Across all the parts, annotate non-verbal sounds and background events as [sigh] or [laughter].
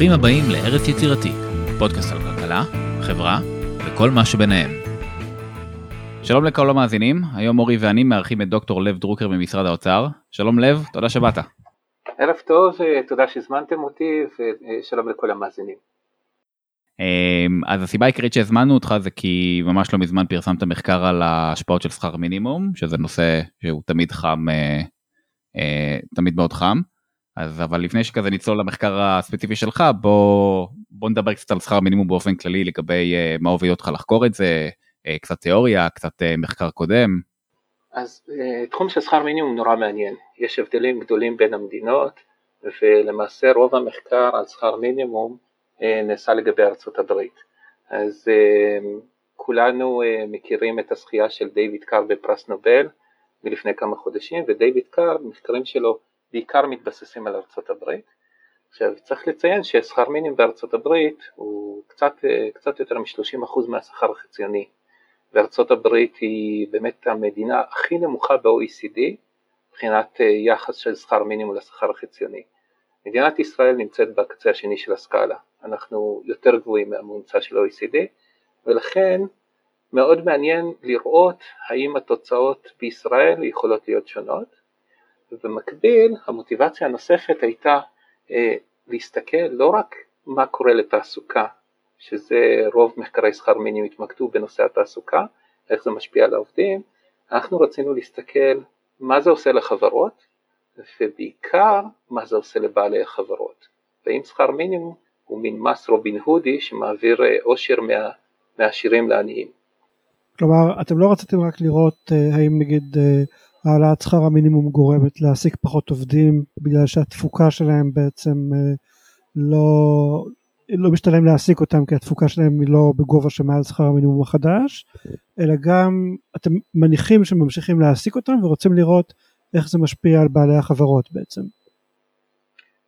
ברוכים הבאים לארץ יצירתי, פודקאסט על כלכלה, חברה וכל מה שביניהם. שלום לכל המאזינים, היום אורי ואני מארחים את דוקטור לב דרוקר ממשרד האוצר. שלום לב, תודה שבאת. ערב טוב, תודה שהזמנתם אותי ושלום לכל המאזינים. אמ, אז הסיבה העיקרית שהזמנו אותך זה כי ממש לא מזמן פרסמת מחקר על ההשפעות של שכר מינימום, שזה נושא שהוא תמיד חם, אה, אה, תמיד מאוד חם. אז אבל לפני שכזה ניצול למחקר הספציפי שלך בוא בוא נדבר קצת על שכר מינימום באופן כללי לגבי uh, מה הוביל אותך לחקור את זה uh, קצת תיאוריה קצת uh, מחקר קודם. אז uh, תחום של שכר מינימום נורא מעניין יש הבדלים גדולים בין המדינות ולמעשה רוב המחקר על שכר מינימום uh, נעשה לגבי ארצות הברית אז uh, כולנו uh, מכירים את הזכייה של דיוויד קאר בפרס נובל מלפני כמה חודשים ודיוויד קאר מחקרים שלו בעיקר מתבססים על ארצות הברית. עכשיו צריך לציין ששכר מינימום בארצות הברית הוא קצת, קצת יותר מ-30% מהשכר החציוני וארצות הברית היא באמת המדינה הכי נמוכה ב-OECD מבחינת יחס של שכר מינימום לשכר החציוני. מדינת ישראל נמצאת בקצה השני של הסקאלה, אנחנו יותר גבוהים מהממוצע של ה-OECD ולכן מאוד מעניין לראות האם התוצאות בישראל יכולות להיות שונות ובמקביל המוטיבציה הנוספת הייתה אה, להסתכל לא רק מה קורה לתעסוקה, שזה רוב מחקרי שכר מינימום התמקדו בנושא התעסוקה, איך זה משפיע על העובדים, אנחנו רצינו להסתכל מה זה עושה לחברות ובעיקר מה זה עושה לבעלי החברות. ואם שכר מינימום הוא מין מס רובין הודי שמעביר אה, עושר מה, מהעשירים לעניים. כלומר אתם לא רציתם רק לראות אה, האם נגיד אה, העלאת שכר המינימום גורמת להעסיק פחות עובדים בגלל שהתפוקה שלהם בעצם אה, לא, לא משתלם להעסיק אותם כי התפוקה שלהם היא לא בגובה שמעל שכר המינימום החדש אלא גם אתם מניחים שממשיכים להעסיק אותם ורוצים לראות איך זה משפיע על בעלי החברות בעצם.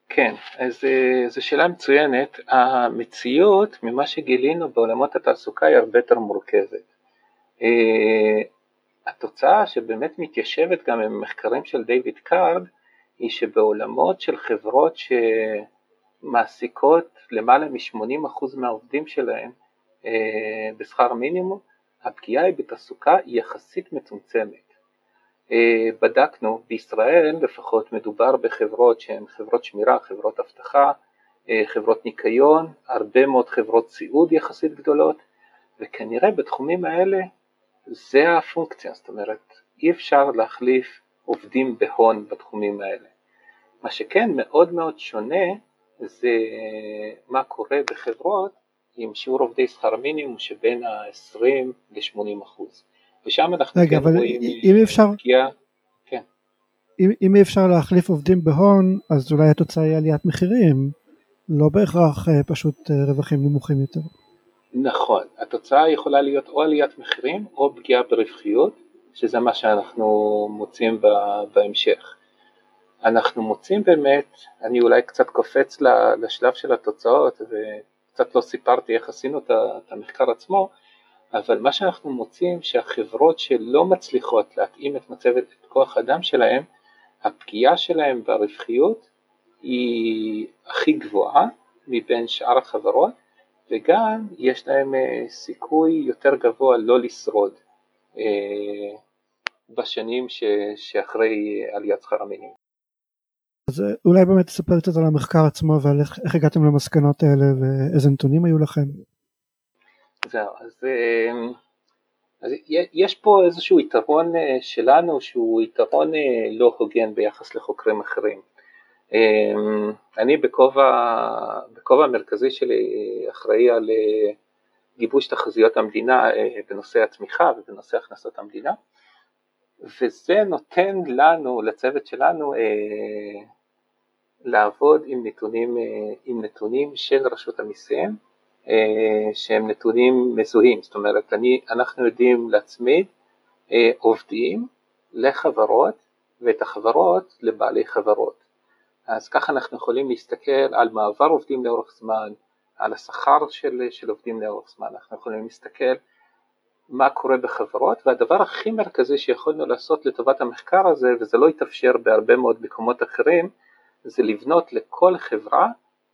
כן, אז אה, זו שאלה מצוינת. המציאות ממה שגילינו בעולמות התעסוקה היא הרבה יותר מורכבת. אה, התוצאה שבאמת מתיישבת גם עם מחקרים של דיוויד קארד היא שבעולמות של חברות שמעסיקות למעלה מ-80% מהעובדים שלהם אה, בשכר מינימום, הפגיעה היא בתעסוקה יחסית מצומצמת. אה, בדקנו, בישראל לפחות מדובר בחברות שהן חברות שמירה, חברות אבטחה, אה, חברות ניקיון, הרבה מאוד חברות סיעוד יחסית גדולות, וכנראה בתחומים האלה זה הפונקציה, זאת אומרת אי אפשר להחליף עובדים בהון בתחומים האלה. מה שכן מאוד מאוד שונה זה מה קורה בחברות עם שיעור עובדי שכר מינימום שבין ה-20 ל-80 אחוז. ושם אנחנו רגע, כן אבל רואים אם אפשר, פגיעה, כן. אם, אם אי אפשר להחליף עובדים בהון אז אולי התוצאה היא עליית מחירים, לא בהכרח אה, פשוט אה, רווחים נמוכים יותר. נכון, התוצאה יכולה להיות או עליית מחירים או פגיעה ברווחיות, שזה מה שאנחנו מוצאים בהמשך. אנחנו מוצאים באמת, אני אולי קצת קופץ לשלב של התוצאות וקצת לא סיפרתי איך עשינו את המחקר עצמו, אבל מה שאנחנו מוצאים שהחברות שלא מצליחות להתאים את מצבת את כוח האדם שלהם, הפגיעה שלהם ברווחיות היא הכי גבוהה מבין שאר החברות וגם יש להם אה, סיכוי יותר גבוה לא לשרוד אה, בשנים שאחרי עליית שכר המינימום. אז אה, אולי באמת תספר קצת על המחקר עצמו ועל איך, איך הגעתם למסקנות האלה ואיזה נתונים היו לכם. זהו, אז, אז יש פה איזשהו יתרון שלנו שהוא יתרון לא הוגן ביחס לחוקרים אחרים. אמ, אני בכובע, המרכזי שלי אחראי על אה, גיבוש תחזיות המדינה אה, בנושא התמיכה ובנושא הכנסות המדינה וזה נותן לנו, לצוות שלנו, אה, לעבוד עם נתונים, עם נתונים של רשות המיסים שהם נתונים מזוהים, זאת אומרת אני, אנחנו יודעים להצמיד עובדים לחברות ואת החברות לבעלי חברות אז ככה אנחנו יכולים להסתכל על מעבר עובדים לאורך זמן, על השכר של, של עובדים לאורך זמן, אנחנו יכולים להסתכל מה קורה בחברות והדבר הכי מרכזי שיכולנו לעשות לטובת המחקר הזה וזה לא התאפשר בהרבה מאוד מקומות אחרים זה לבנות לכל חברה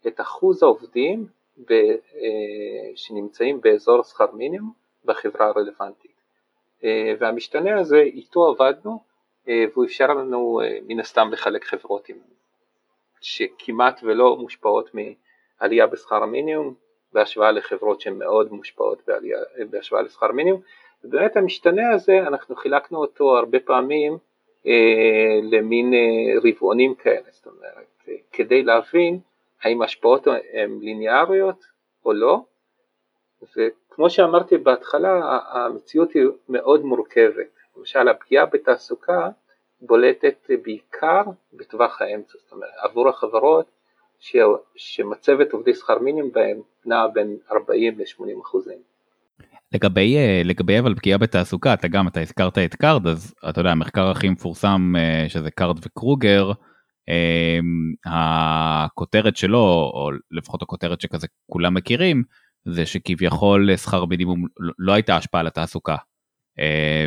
את אחוז העובדים ב, שנמצאים באזור שכר מינימום בחברה הרלוונטית. והמשתנה הזה איתו עבדנו והוא אפשר לנו מן הסתם לחלק חברות עם, שכמעט ולא מושפעות מעלייה בשכר המינימום בהשוואה לחברות שהן מאוד מושפעות בעלייה, בהשוואה לשכר מינימום. ובאמת המשתנה הזה אנחנו חילקנו אותו הרבה פעמים אה, למין אה, רבעונים כאלה, זאת אומרת אה, כדי להבין האם ההשפעות הן ליניאריות או לא וכמו שאמרתי בהתחלה המציאות היא מאוד מורכבת, למשל הפגיעה בתעסוקה בולטת בעיקר בטווח האמצע, זאת אומרת עבור החברות ש... שמצבת עובדי שכר מינימום בהם נעה בין 40 ל-80 אחוזים. לגבי אה, לגבי אבל פגיעה בתעסוקה אתה גם אתה הזכרת את קארד אז אתה יודע המחקר הכי מפורסם אה, שזה קארד וקרוגר אה, הכותרת שלו או לפחות הכותרת שכזה כולם מכירים זה שכביכול שכר מינימום לא, לא הייתה השפעה לתעסוקה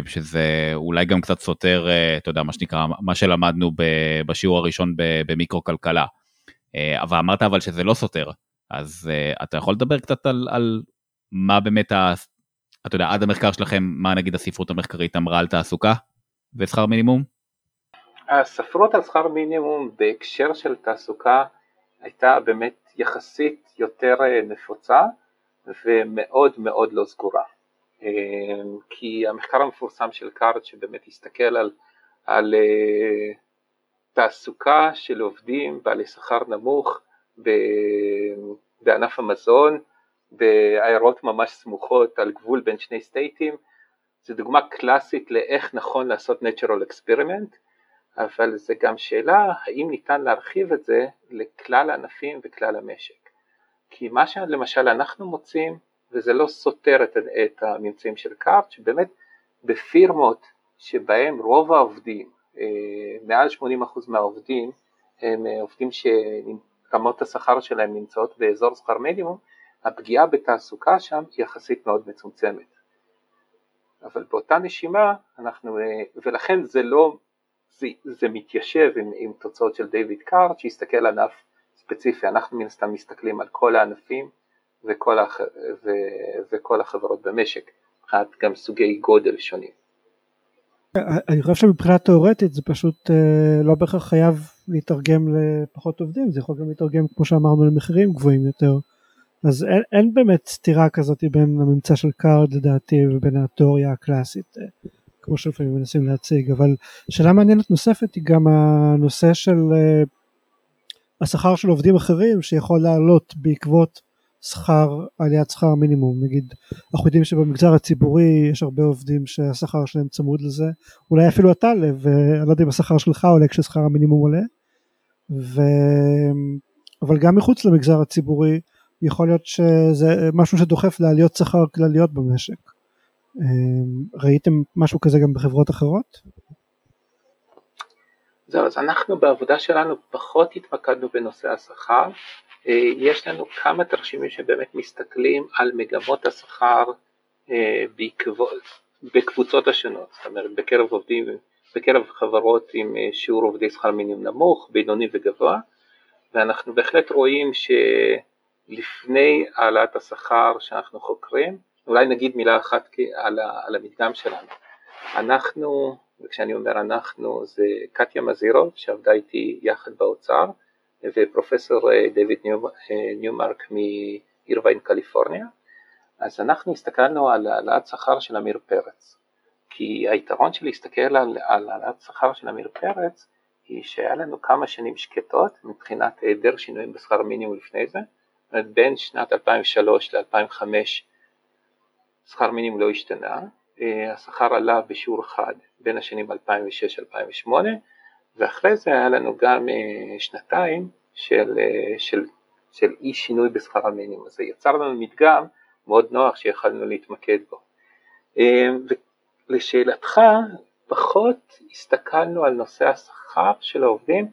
שזה אולי גם קצת סותר אתה יודע מה שנקרא מה שלמדנו בשיעור הראשון במיקרו כלכלה אבל אמרת אבל שזה לא סותר אז אתה יכול לדבר קצת על, על מה באמת אתה יודע, עד המחקר שלכם, מה נגיד הספרות המחקרית אמרה על תעסוקה ושכר מינימום? הספרות על שכר מינימום בהקשר של תעסוקה הייתה באמת יחסית יותר אה, נפוצה ומאוד מאוד לא סגורה. אה, כי המחקר המפורסם של קארד שבאמת הסתכל על, על אה, תעסוקה של עובדים בעלי שכר נמוך בענף המזון בעיירות ממש סמוכות על גבול בין שני סטייטים, זו דוגמה קלאסית לאיך נכון לעשות natural experiment, אבל זה גם שאלה האם ניתן להרחיב את זה לכלל הענפים וכלל המשק. כי מה שלמשל אנחנו מוצאים, וזה לא סותר את, את הממצאים של קארט, שבאמת בפירמות שבהם רוב העובדים, אה, מעל 80% מהעובדים, הם אה, עובדים שרמות השכר שלהם נמצאות באזור שכר מינימום, הפגיעה בתעסוקה שם היא יחסית מאוד מצומצמת. אבל באותה נשימה אנחנו, אה, ולכן זה לא, זה, זה מתיישב עם, עם תוצאות של דיוויד קארט שהסתכל על ענף ספציפי, אנחנו מן הסתם מסתכלים על כל הענפים וכל, הח, ו, וכל החברות במשק, מבחינת גם סוגי גודל שונים. אני חושב שמבחינה תאורטית זה פשוט אה, לא בהכרח חייב להתרגם לפחות עובדים, זה יכול גם להתרגם כמו שאמרנו למחירים גבוהים יותר. אז אין, אין באמת סתירה כזאת בין הממצא של קארד לדעתי ובין התיאוריה הקלאסית אה, כמו שלפעמים מנסים להציג אבל שאלה מעניינת נוספת היא גם הנושא של uh, השכר של עובדים אחרים שיכול לעלות בעקבות שכר עליית שכר מינימום נגיד אנחנו יודעים שבמגזר הציבורי יש הרבה עובדים שהשכר שלהם צמוד לזה אולי אפילו אתה לב ואני לא יודע אם השכר שלך עולה כששכר המינימום עולה ו... אבל גם מחוץ למגזר הציבורי יכול להיות שזה משהו שדוחף לעליות שכר כלליות במשק. אמ, ראיתם משהו כזה גם בחברות אחרות? זהו, אז אנחנו בעבודה שלנו פחות התמקדנו בנושא השכר, יש לנו כמה תרשימים שבאמת מסתכלים על מגמות השכר אה, בקבוצות השונות, זאת אומרת בקרב עובדים, בקרב חברות עם אה, שיעור עובדי שכר מינימום נמוך, בינוני וגבוה, ואנחנו בהחלט רואים ש... לפני העלאת השכר שאנחנו חוקרים, אולי נגיד מילה אחת על המדגם שלנו. אנחנו, וכשאני אומר אנחנו זה קטיה מזירוב שעבדה איתי יחד באוצר ופרופסור אה, דויד אה, ניומרק מאירווין קליפורניה, אז אנחנו הסתכלנו על העלאת שכר של עמיר פרץ, כי היתרון של להסתכל על העלאת שכר של עמיר פרץ היא שהיה לנו כמה שנים שקטות מבחינת היעדר שינויים בשכר מינימום לפני זה, בין שנת 2003 ל-2005 שכר מינימום לא השתנה, אה, השכר עלה בשיעור אחד בין השנים 2006-2008 ואחרי זה היה לנו גם אה, שנתיים של, אה, של, של אי שינוי בשכר המינימום, זה יצר לנו מדגם מאוד נוח שיכולנו להתמקד בו. ולשאלתך, פחות הסתכלנו על נושא השכר של העובדים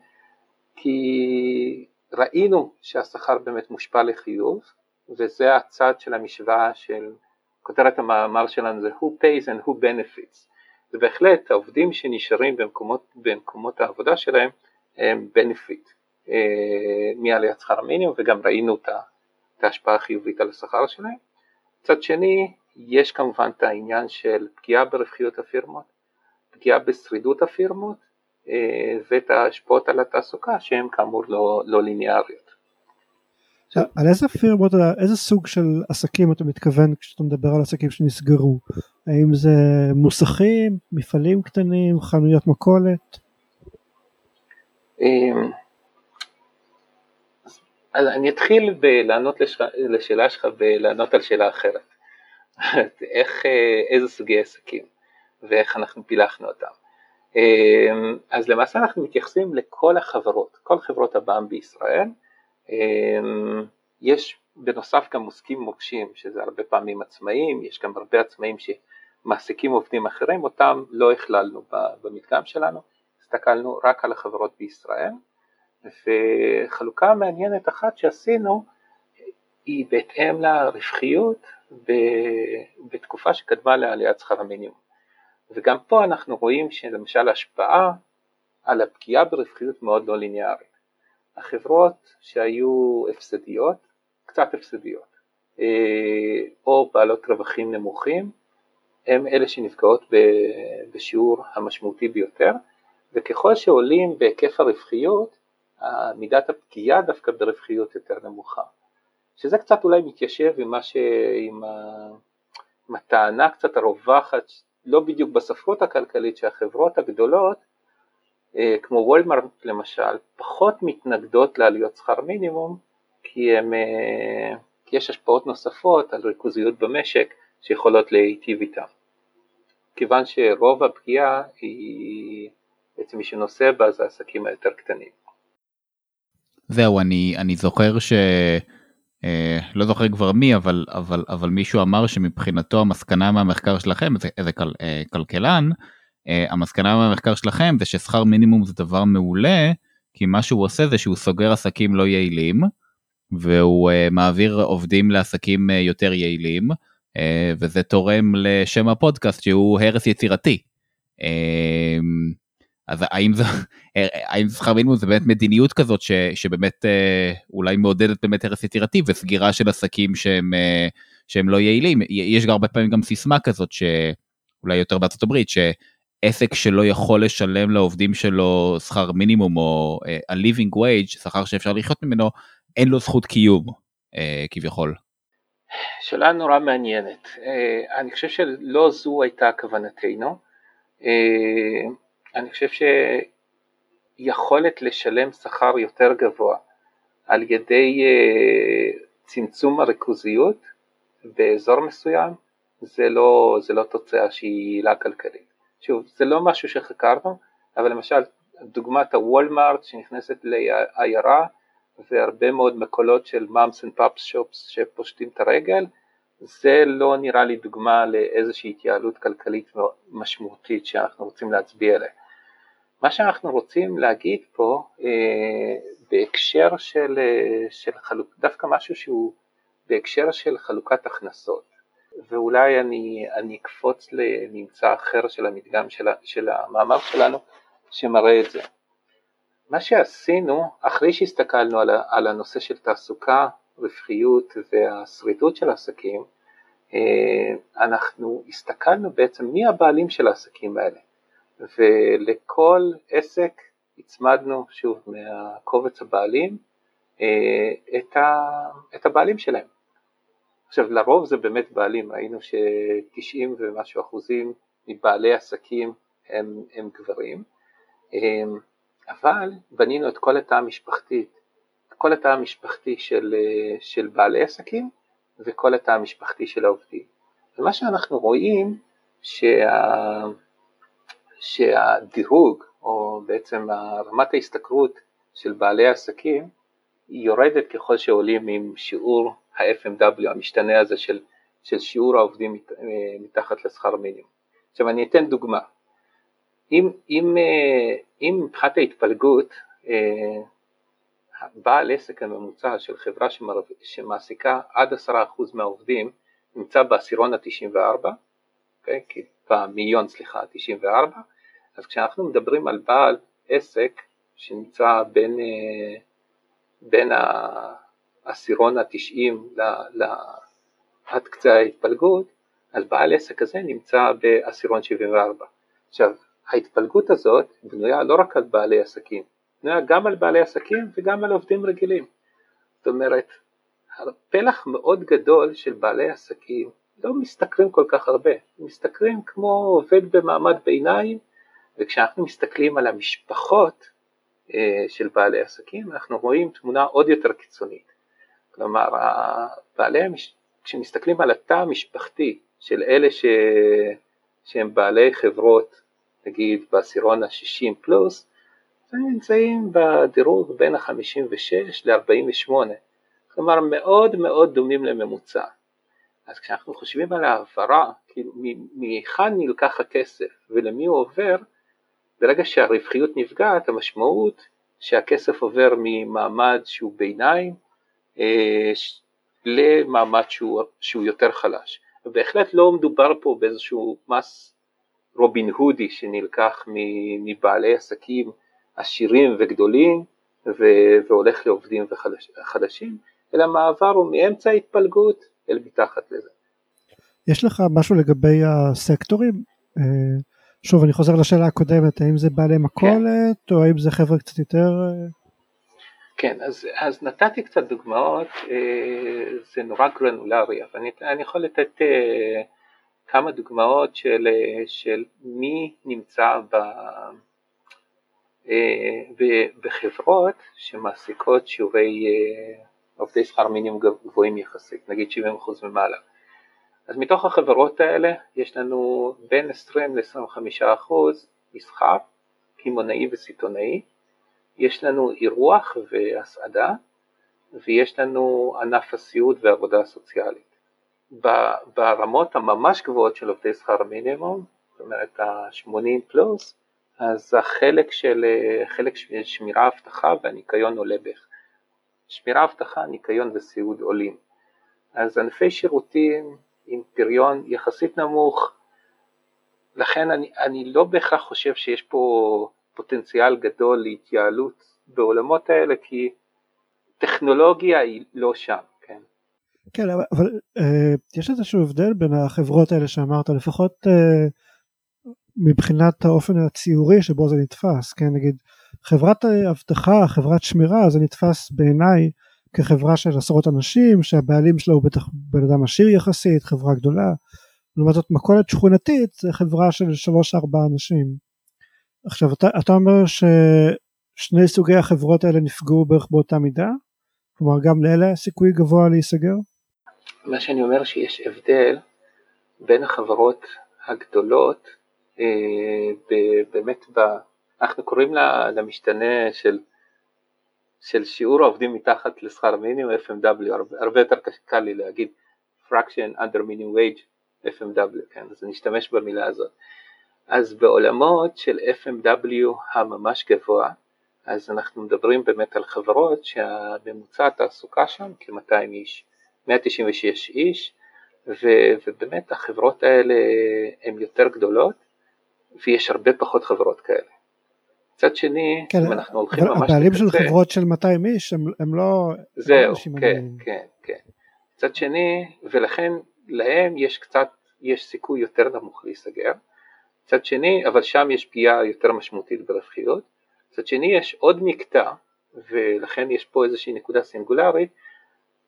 כי ראינו שהשכר באמת מושפע לחיוב, וזה הצד של המשוואה של כותרת המאמר שלנו זה who pays and who benefits. ובהחלט העובדים שנשארים במקומות, במקומות העבודה שלהם הם benefit מעליית שכר המינימום וגם ראינו את ההשפעה החיובית על השכר שלהם. מצד שני, יש כמובן את העניין של פגיעה ברווחיות הפירמות, פגיעה בשרידות הפירמות ואת ההשפעות על התעסוקה שהן כאמור לא, לא ליניאריות. על איזה פירמות, איזה סוג של עסקים אתה מתכוון כשאתה מדבר על עסקים שנסגרו? האם זה מוסכים, מפעלים קטנים, חנויות מכולת? אמ, אז אני אתחיל בלענות לש... לשאלה שלך ולענות על שאלה אחרת. איך, אה, איזה סוגי עסקים ואיך אנחנו פילחנו אותם. אמ, אז למעשה אנחנו מתייחסים לכל החברות, כל חברות הבע"מ בישראל. אמ, יש בנוסף גם עוסקים מוקשים, שזה הרבה פעמים עצמאים, יש גם הרבה עצמאים שמעסיקים עובדים אחרים, אותם לא הכללנו במדגם שלנו, הסתכלנו רק על החברות בישראל. וחלוקה מעניינת אחת שעשינו היא בהתאם לרווחיות בתקופה שקדמה לעליית שכר המינימום. וגם פה אנחנו רואים שלמשל השפעה על הפגיעה ברווחיות מאוד לא ליניארית. החברות שהיו הפסדיות, קצת הפסדיות, אה, או בעלות רווחים נמוכים, הם אלה שנפגעות בשיעור המשמעותי ביותר, וככל שעולים בהיקף הרווחיות, מידת הפגיעה דווקא ברווחיות יותר נמוכה. שזה קצת אולי מתיישב עם, ש... עם, ה... עם הטענה קצת הרווחת, לא בדיוק בספרות הכלכלית, שהחברות הגדולות, כמו וולמרט למשל, פחות מתנגדות לעליות שכר מינימום, כי, הם, אה, כי יש השפעות נוספות על ריכוזיות במשק שיכולות להיטיב איתם. כיוון שרוב הפגיעה היא, בעצם מי שנושא בה זה העסקים היותר קטנים. זהו, אני, אני זוכר ש... אה, לא זוכר כבר מי, אבל, אבל, אבל מישהו אמר שמבחינתו המסקנה מהמחקר שלכם, איזה, איזה כל, אה, כלכלן, אה, המסקנה מהמחקר שלכם זה ששכר מינימום זה דבר מעולה, כי מה שהוא עושה זה שהוא סוגר עסקים לא יעילים, והוא אה, מעביר עובדים לעסקים אה, יותר יעילים, אה, וזה תורם לשם הפודקאסט שהוא הרס יצירתי. אה, אז האם זה, האם שכר מינימום זה באמת מדיניות כזאת ש, שבאמת אה, אולי מעודדת באמת הרס יצירתי וסגירה של עסקים שהם, אה, שהם לא יעילים? יש הרבה פעמים גם סיסמה כזאת שאולי יותר בארצות הברית, שעסק שלא יכול לשלם לעובדים שלו שכר מינימום או אה, a living wage, שכר שאפשר לחיות ממנו, אין לו זכות קיום כביכול. שאלה נורא מעניינת. אני חושב שלא זו הייתה כוונתנו. אני חושב שיכולת לשלם שכר יותר גבוה על ידי אה, צמצום הריכוזיות באזור מסוים זה לא, זה לא תוצאה שהיא לא כלכלית. שוב, זה לא משהו שחקרנו, אבל למשל דוגמת ה Walmart שנכנסת לעיירה והרבה מאוד מכולות של moms and pops shops שפושטים את הרגל, זה לא נראה לי דוגמה לאיזושהי התייעלות כלכלית משמעותית שאנחנו רוצים להצביע עליה. מה שאנחנו רוצים להגיד פה אה, בהקשר של, אה, של חלוק, דווקא משהו שהוא בהקשר של חלוקת הכנסות ואולי אני, אני אקפוץ לממצא אחר של המדגם של, של המאמר שלנו שמראה את זה. מה שעשינו אחרי שהסתכלנו על, על הנושא של תעסוקה, רווחיות והשרידות של העסקים אה, אנחנו הסתכלנו בעצם מי הבעלים של העסקים האלה ולכל עסק הצמדנו שוב מהקובץ הבעלים אה, את, ה, את הבעלים שלהם. עכשיו לרוב זה באמת בעלים, ראינו ש-90 ומשהו אחוזים מבעלי עסקים הם, הם גברים, אה, אבל בנינו את כל התא המשפחתי, כל התא המשפחתי של, של בעלי עסקים וכל התא המשפחתי של העובדים. ומה שאנחנו רואים שה... שהדירוג, או בעצם רמת ההשתכרות של בעלי העסקים, היא יורדת ככל שעולים עם שיעור ה-FMW, המשתנה הזה של, של שיעור העובדים מת, אה, מתחת לשכר מינימום. עכשיו אני אתן דוגמה. אם, אם, אה, אם מבחינת ההתפלגות, אה, בעל עסק הממוצע של חברה שמעסיקה עד 10% מהעובדים נמצא בעשירון ה-94, okay, אוקיי? במיליון סליחה, 94, אז כשאנחנו מדברים על בעל עסק שנמצא בין, בין העשירון התשעים עד קצה ההתפלגות, אז בעל עסק הזה נמצא בעשירון 74. עכשיו, ההתפלגות הזאת בנויה לא רק על בעלי עסקים, בנויה גם על בעלי עסקים וגם על עובדים רגילים. זאת אומרת, פלח מאוד גדול של בעלי עסקים לא משתכרים כל כך הרבה, משתכרים כמו עובד במעמד ביניים, וכשאנחנו מסתכלים על המשפחות אה, של בעלי עסקים, אנחנו רואים תמונה עוד יותר קיצונית. כלומר, בעלי, כשמסתכלים על התא המשפחתי של אלה ש... שהם בעלי חברות, נגיד בעשירון ה-60 פלוס, הם נמצאים בדירוג בין ה-56 ל-48, כלומר מאוד מאוד דומים לממוצע. אז כשאנחנו חושבים על העברה, כאילו מהיכן נלקח הכסף ולמי הוא עובר, ברגע שהרווחיות נפגעת, המשמעות שהכסף עובר ממעמד שהוא ביניים למעמד שהוא, שהוא יותר חלש. ובהחלט לא מדובר פה באיזשהו מס רובין הודי שנלקח מבעלי עסקים עשירים וגדולים והולך לעובדים חדשים, אלא מעבר הוא מאמצע ההתפלגות אל מתחת לזה. יש לך משהו לגבי הסקטורים? אה, שוב, אני חוזר לשאלה הקודמת, האם זה בעלי מכולת, כן. או האם זה חבר'ה קצת יותר... אה? כן, אז, אז נתתי קצת דוגמאות, אה, זה נורא גרנולרי, אבל אני, אני יכול לתת כמה דוגמאות של, של מי נמצא ב, בחברות שמעסיקות שיעורי עובדי שכר מינימום גבוהים יחסית, נגיד 70% ומעלה. אז מתוך החברות האלה יש לנו בין 20 ל-25% מסחר, קמעונאי וסיטונאי, יש לנו אירוח והסעדה, ויש לנו ענף הסיעוד ועבודה סוציאלית. ברמות הממש גבוהות של עובדי שכר מינימום, זאת אומרת ה-80 פלוס, אז החלק של, חלק של שמירה אבטחה והניקיון עולה בערך שמירה, אבטחה, ניקיון וסיעוד עולים. אז ענפי שירותים עם פריון יחסית נמוך, לכן אני, אני לא בהכרח חושב שיש פה פוטנציאל גדול להתייעלות בעולמות האלה, כי טכנולוגיה היא לא שם, כן. כן, אבל, אבל אה, יש איזשהו הבדל בין החברות האלה שאמרת, לפחות אה, מבחינת האופן הציורי שבו זה נתפס, כן, נגיד חברת אבטחה, חברת שמירה, זה נתפס בעיניי כחברה של עשרות אנשים, שהבעלים שלה הוא בטח בן אדם עשיר יחסית, חברה גדולה. לעומת זאת מכולת שכונתית זה חברה של שלוש ארבע אנשים. עכשיו אתה, אתה אומר ששני סוגי החברות האלה נפגעו בערך באותה מידה? כלומר גם לאלה סיכוי גבוה להיסגר? מה שאני אומר שיש הבדל בין החברות הגדולות אה, באמת אנחנו קוראים למשתנה של, של שיעור העובדים מתחת לשכר מינימום FMW, הרבה, הרבה יותר קל לי להגיד fraction under minimum wage FMW, כן, אז נשתמש במילה הזאת. אז בעולמות של FMW הממש גבוה, אז אנחנו מדברים באמת על חברות שהממוצע התעסוקה שם כ-200 איש, 196 איש, ו- ובאמת החברות האלה הן יותר גדולות ויש הרבה פחות חברות כאלה. מצד שני, כן, אם אנחנו הולכים ממש לקצה... הבעלים של חברות של 200 איש הם, הם לא... זהו, לא כן, כן, כן. מצד שני, ולכן להם יש קצת, יש סיכוי יותר נמוך להיסגר. מצד שני, אבל שם יש פגיעה יותר משמעותית ברווחיות. מצד שני, יש עוד מקטע, ולכן יש פה איזושהי נקודה סינגולרית,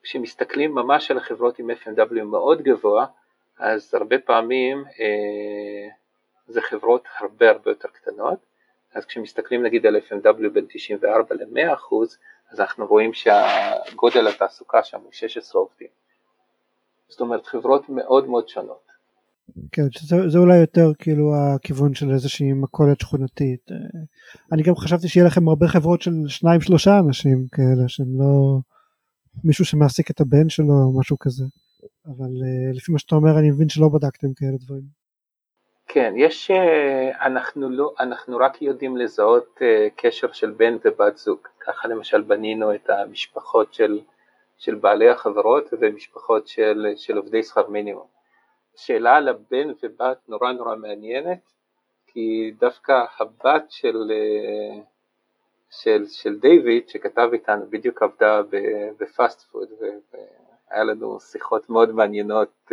כשמסתכלים ממש על החברות עם FMW מאוד גבוה, אז הרבה פעמים אה, זה חברות הרבה הרבה יותר קטנות, אז כשמסתכלים נגיד על FMW בין 94 ל-100 אחוז, אז אנחנו רואים שהגודל התעסוקה שם הוא 16 עובדים. זאת אומרת חברות מאוד מאוד שונות. כן, שזה, זה אולי יותר כאילו הכיוון של איזושהי מכולת שכונתית. אני גם חשבתי שיהיה לכם הרבה חברות של שניים שלושה אנשים כאלה שהם לא מישהו שמעסיק את הבן שלו או משהו כזה. אבל אה, לפי מה שאתה אומר אני מבין שלא בדקתם כאלה דברים. כן, יש, אה, אנחנו, לא, אנחנו רק יודעים לזהות אה, קשר של בן ובת זוג, ככה למשל בנינו את המשפחות של, של בעלי החברות ומשפחות של, של עובדי שכר מינימום. שאלה על הבן ובת נורא נורא מעניינת, כי דווקא הבת של, אה, של, של דיוויד שכתב איתנו, בדיוק עבדה בפאסט פוד והיה לנו שיחות מאוד מעניינות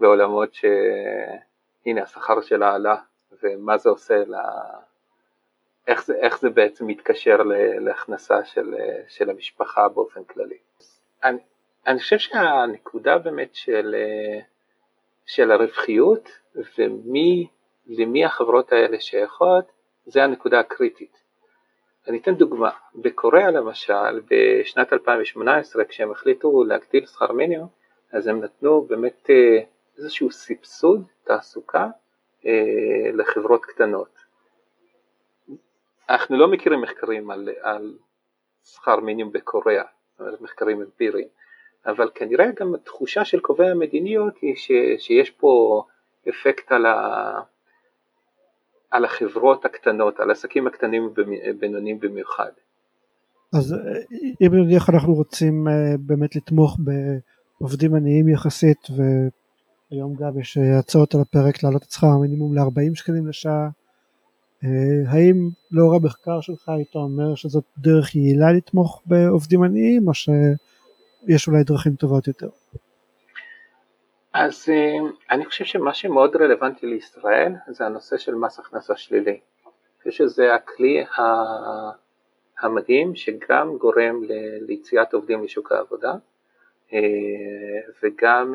בעולמות שהנה השכר שלה עלה ומה זה עושה לה... איך זה, איך זה בעצם מתקשר להכנסה של, של המשפחה באופן כללי. אני, אני חושב שהנקודה באמת של, של הרווחיות ומי, למי החברות האלה שייכות, זה הנקודה הקריטית. אני אתן דוגמה, בקוריאה למשל, בשנת 2018 כשהם החליטו להגדיל שכר מינימום, אז הם נתנו באמת אה, איזשהו סבסוד תעסוקה אה, לחברות קטנות. אנחנו לא מכירים מחקרים על, על שכר מינימום בקוריאה, מחקרים אמפיריים, אבל כנראה גם התחושה של קובעי המדיניות היא ש, שיש פה אפקט על, ה, על החברות הקטנות, על העסקים הקטנים ובינוניים במיוחד. אז אם נניח אנחנו רוצים אה, באמת לתמוך בעובדים עניים יחסית והיום גם יש הצעות על הפרק להעלות את שכר המינימום ל-40 שקלים לשעה אה, האם לאור המחקר שלך היית אומר שזאת דרך יעילה לתמוך בעובדים עניים או שיש אולי דרכים טובות יותר? אז אה, אני חושב שמה שמאוד רלוונטי לישראל זה הנושא של מס הכנסה שלילי. אני חושב שזה הכלי המדהים שגם גורם ליציאת עובדים לשוק העבודה אה, וגם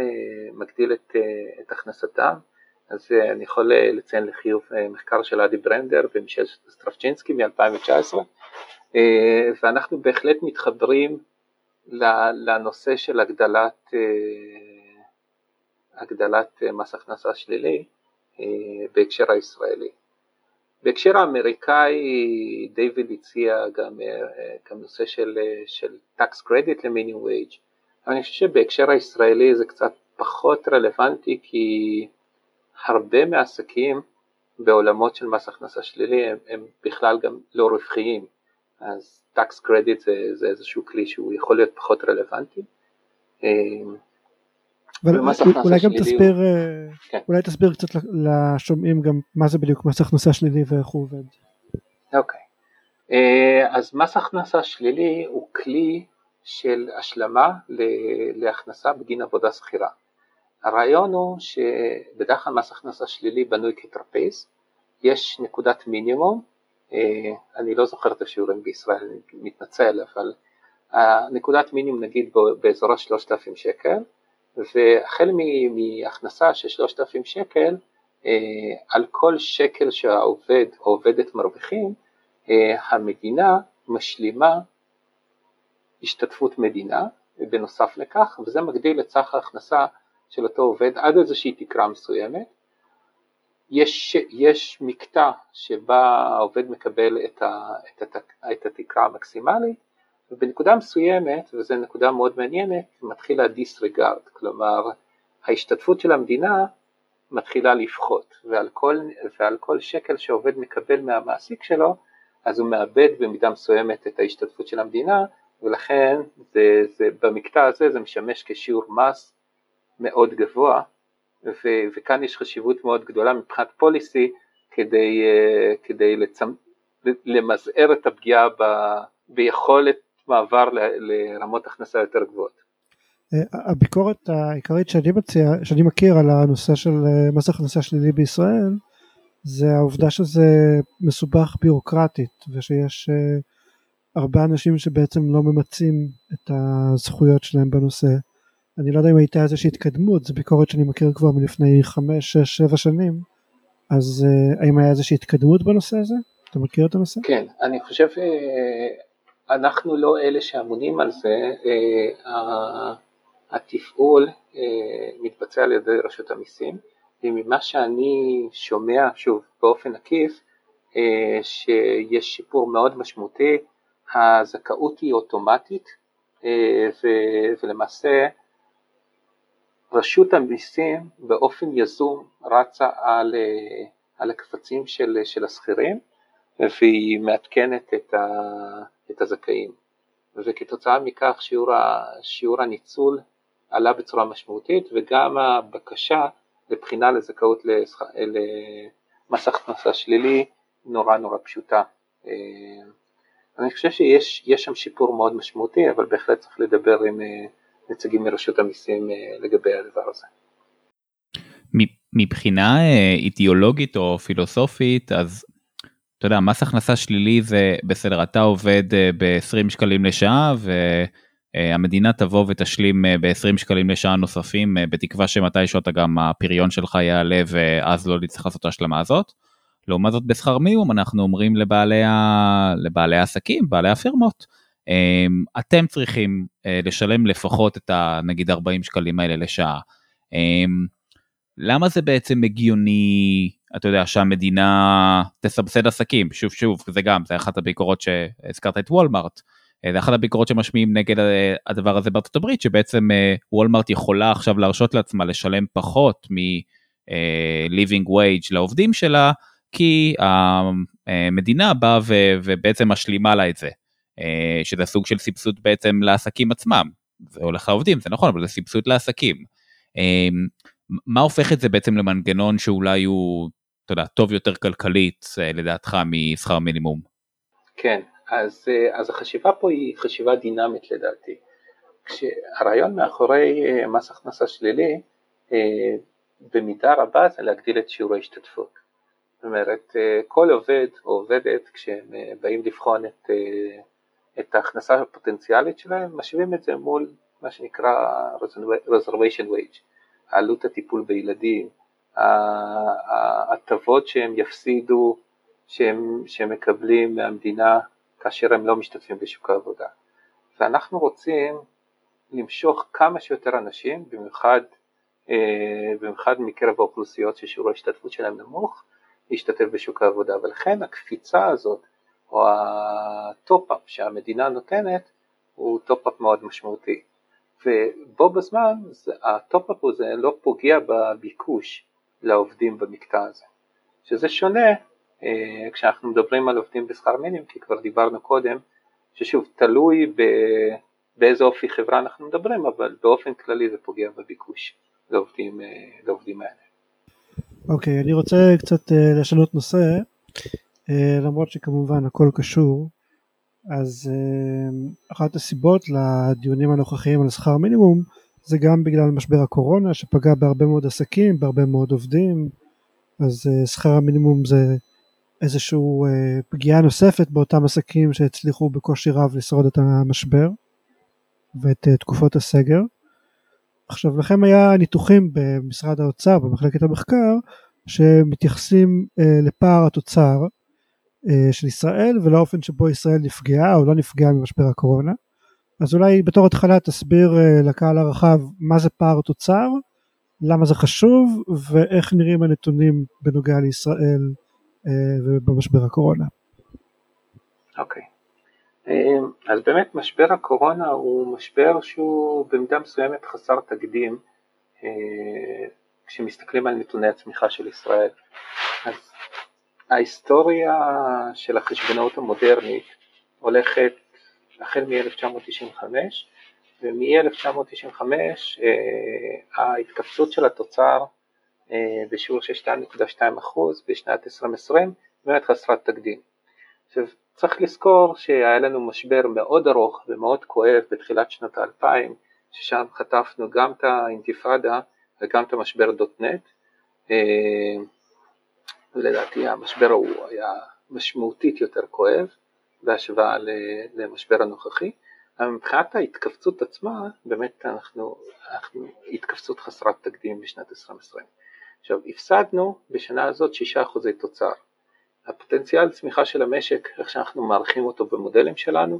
מגדיל את, את הכנסתם אז אה, אני יכול אה, לציין לחיוב אה, מחקר של אדי ברנדר ומישל סטרפצ'ינסקי מ-2019 ואנחנו בהחלט מתחברים לנושא של הגדלת, הגדלת מס הכנסה שלילי בהקשר הישראלי. בהקשר האמריקאי דיוויד הציע גם, גם נושא של, של tax credit למינימום wage, אני חושב שבהקשר הישראלי זה קצת פחות רלוונטי כי הרבה מהעסקים בעולמות של מס הכנסה שלילי הם, הם בכלל גם לא רווחיים, אז tax credit זה, זה איזשהו כלי שהוא יכול להיות פחות רלוונטי. אמ, אבל אולי גם תסביר. אה, כן. אולי תסביר קצת לשומעים גם מה זה בדיוק מס הכנסה שלילי ואיך הוא עובד. אוקיי, אה, אז מס הכנסה שלילי הוא כלי של השלמה להכנסה בגין עבודה שכירה. הרעיון הוא שבדרך כלל מס הכנסה שלילי בנוי כטרפז, יש נקודת מינימום, אני לא זוכר את השיעורים בישראל, אני מתנצל, אבל הנקודת מינימום נגיד באזור ה-3,000 שקל, והחל מהכנסה של 3,000 שקל, אה, על כל שקל שהעובד או עובדת מרוויחים, אה, המדינה משלימה השתתפות מדינה, בנוסף לכך, וזה מגדיל את סך ההכנסה של אותו עובד עד איזושהי תקרה מסוימת. יש, יש מקטע שבה העובד מקבל את, ה, את, ה, את התקרה המקסימלית ובנקודה מסוימת, וזו נקודה מאוד מעניינת, מתחיל הדיסרגרד, כלומר ההשתתפות של המדינה מתחילה לפחות ועל כל, ועל כל שקל שעובד מקבל מהמעסיק שלו אז הוא מאבד במידה מסוימת את ההשתתפות של המדינה ולכן זה, זה, במקטע הזה זה משמש כשיעור מס מאוד גבוה, ו- וכאן יש חשיבות מאוד גדולה מבחינת פוליסי כדי, uh, כדי לצמ... למזער את הפגיעה ב- ביכולת מעבר ל- לרמות הכנסה יותר גבוהות. אה, הביקורת העיקרית שאני מציע, שאני מכיר על הנושא של אה, מס הכנסה שלילי בישראל זה העובדה שזה מסובך ביורוקרטית ושיש הרבה אנשים שבעצם לא ממצים את הזכויות שלהם בנושא אני לא יודע אם הייתה איזושהי התקדמות, זו ביקורת שאני מכיר כבר מלפני 5, 6, 7 שנים, אז uh, האם היה איזושהי התקדמות בנושא הזה? אתה מכיר את הנושא? כן, אני חושב uh, אנחנו לא אלה שאמונים על זה, uh, התפעול מתבצע על ידי רשות המיסים, וממה שאני שומע, שוב, באופן עקיף, שיש שיפור מאוד משמעותי, הזכאות היא אוטומטית, ולמעשה רשות המיסים באופן יזום רצה על, אה, על הקבצים של, של השכירים והיא מעדכנת את, ה, את הזכאים וכתוצאה מכך שיעור, ה, שיעור הניצול עלה בצורה משמעותית וגם הבקשה לבחינה לזכאות למס הכנסה שלילי נורא נורא פשוטה. אה, אני חושב שיש שם שיפור מאוד משמעותי, אבל בהחלט צריך לדבר עם נציגים מרשות המיסים לגבי הדבר הזה. מבחינה אידיאולוגית או פילוסופית, אז אתה יודע, מס הכנסה שלילי זה בסדר, אתה עובד ב-20 שקלים לשעה, ו... אה, המדינה תבוא ותשלים אה, ב-20 שקלים לשעה נוספים, אה, בתקווה שמתישהו אתה גם הפריון שלך יעלה ואז לא נצטרך לעשות את ההשלמה הזאת. לעומת זאת בשכר מינימום אנחנו אומרים לבעלי, ה... לבעלי העסקים, בעלי הפירמות, אתם צריכים לשלם לפחות את ה... נגיד 40 שקלים האלה לשעה. למה זה בעצם הגיוני, אתה יודע, שהמדינה תסבסד עסקים? שוב שוב, זה גם, זה אחת הביקורות שהזכרת את וולמארט. אה, זה אחת הביקורות שמשמיעים נגד אה, הדבר הזה בארצות הברית שבעצם אה, וולמרט יכולה עכשיו להרשות לעצמה לשלם פחות מ-living wage לעובדים שלה כי המדינה באה ובעצם משלימה לה את זה שזה סוג של סבסוד בעצם לעסקים עצמם זה הולך לעובדים זה נכון אבל זה סבסוד לעסקים. מה הופך את זה בעצם למנגנון שאולי הוא אתה יודע, טוב יותר כלכלית לדעתך משכר מינימום? כן אז, אה, אז החשיבה פה היא חשיבה דינמית לדעתי. כשהרעיון מאחורי אה, מס הכנסה שלילי אה, במידה רבה זה להגדיל את שיעור ההשתתפות. זאת אומרת, כל עובד או עובדת כשהם באים לבחון את, את ההכנסה הפוטנציאלית שלהם, משווים את זה מול מה שנקרא reservation wage, עלות הטיפול בילדים, ההטבות שהם יפסידו, שהם, שהם מקבלים מהמדינה כאשר הם לא משתתפים בשוק העבודה. ואנחנו רוצים למשוך כמה שיותר אנשים, במיוחד, אה, במיוחד מקרב האוכלוסיות ששיעור ההשתתפות שלהם נמוך, להשתתף בשוק העבודה, ולכן הקפיצה הזאת, או ה top-up שהמדינה נותנת, הוא top-up מאוד משמעותי. ובו בזמן ה top-up הזה לא פוגע בביקוש לעובדים במקטע הזה, שזה שונה אה, כשאנחנו מדברים על עובדים בשכר מינימום, כי כבר דיברנו קודם, ששוב, תלוי ב... באיזה אופי חברה אנחנו מדברים, אבל באופן כללי זה פוגע בביקוש לעובדים, אה, לעובדים האלה. אוקיי, okay, אני רוצה קצת אה, לשנות נושא, למרות שכמובן הכל קשור, אז אחת הסיבות לדיונים הנוכחיים על שכר מינימום זה גם בגלל משבר הקורונה שפגע בהרבה מאוד עסקים, בהרבה מאוד עובדים, אז שכר המינימום זה איזושהי אה, פגיעה נוספת באותם עסקים שהצליחו בקושי רב לשרוד את המשבר ואת אה, תקופות הסגר. עכשיו לכם היה ניתוחים במשרד האוצר במחלקת המחקר שמתייחסים אה, לפער התוצר אה, של ישראל ולאופן שבו ישראל נפגעה או לא נפגעה ממשבר הקורונה. אז אולי בתור התחלה תסביר אה, לקהל הרחב מה זה פער תוצר, למה זה חשוב ואיך נראים הנתונים בנוגע לישראל ובמשבר הקורונה. אוקיי. Okay. אז באמת משבר הקורונה הוא משבר שהוא במידה מסוימת חסר תקדים אה, כשמסתכלים על נתוני הצמיחה של ישראל. אז ההיסטוריה של החשבונאות המודרנית הולכת החל מ-1995 ומ-1995 אה, ההתכווצות של התוצר אה, בשיעור של 2.2% בשנת 2020, באמת חסרת תקדים. עכשיו צריך לזכור שהיה לנו משבר מאוד ארוך ומאוד כואב בתחילת שנות האלפיים, ששם חטפנו גם את האינתיפאדה וגם את המשבר דוטנט. אה, לדעתי המשבר ההוא היה משמעותית יותר כואב בהשוואה למשבר הנוכחי, אבל מבחינת ההתכווצות עצמה, באמת אנחנו, אנחנו התכווצות חסרת תקדים בשנת 2020. עכשיו הפסדנו בשנה הזאת 6% תוצר. הפוטנציאל צמיחה של המשק, איך שאנחנו מעריכים אותו במודלים שלנו,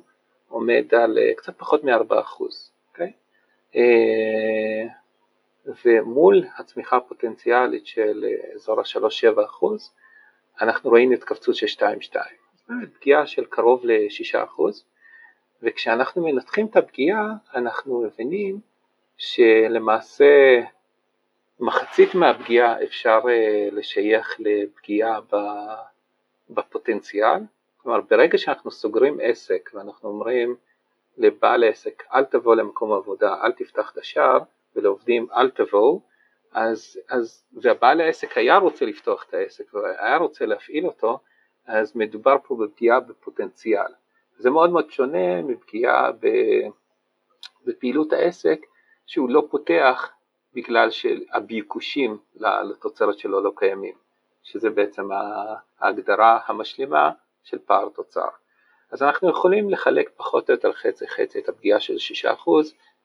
עומד על אה, קצת פחות מ-4%. Okay? אוקיי? אה, ומול הצמיחה הפוטנציאלית של אה, אזור ה-3-7% אנחנו רואים התכווצות של 2-2. פגיעה של קרוב ל-6%, וכשאנחנו מנתחים את הפגיעה אנחנו מבינים שלמעשה מחצית מהפגיעה אפשר אה, לשייך לפגיעה בפוטנציאל, כלומר ברגע שאנחנו סוגרים עסק ואנחנו אומרים לבעל עסק אל תבוא למקום עבודה, אל תפתח את השער ולעובדים אל תבואו, אז, אז, והבעל העסק היה רוצה לפתוח את העסק והיה רוצה להפעיל אותו, אז מדובר פה בפגיעה בפוטנציאל. זה מאוד מאוד שונה מפגיעה בפעילות העסק שהוא לא פותח בגלל שהביקושים לתוצרת שלו לא קיימים, שזה בעצם ההגדרה המשלימה של פער תוצר. אז אנחנו יכולים לחלק פחות או יותר חצי חצי את הפגיעה של 6%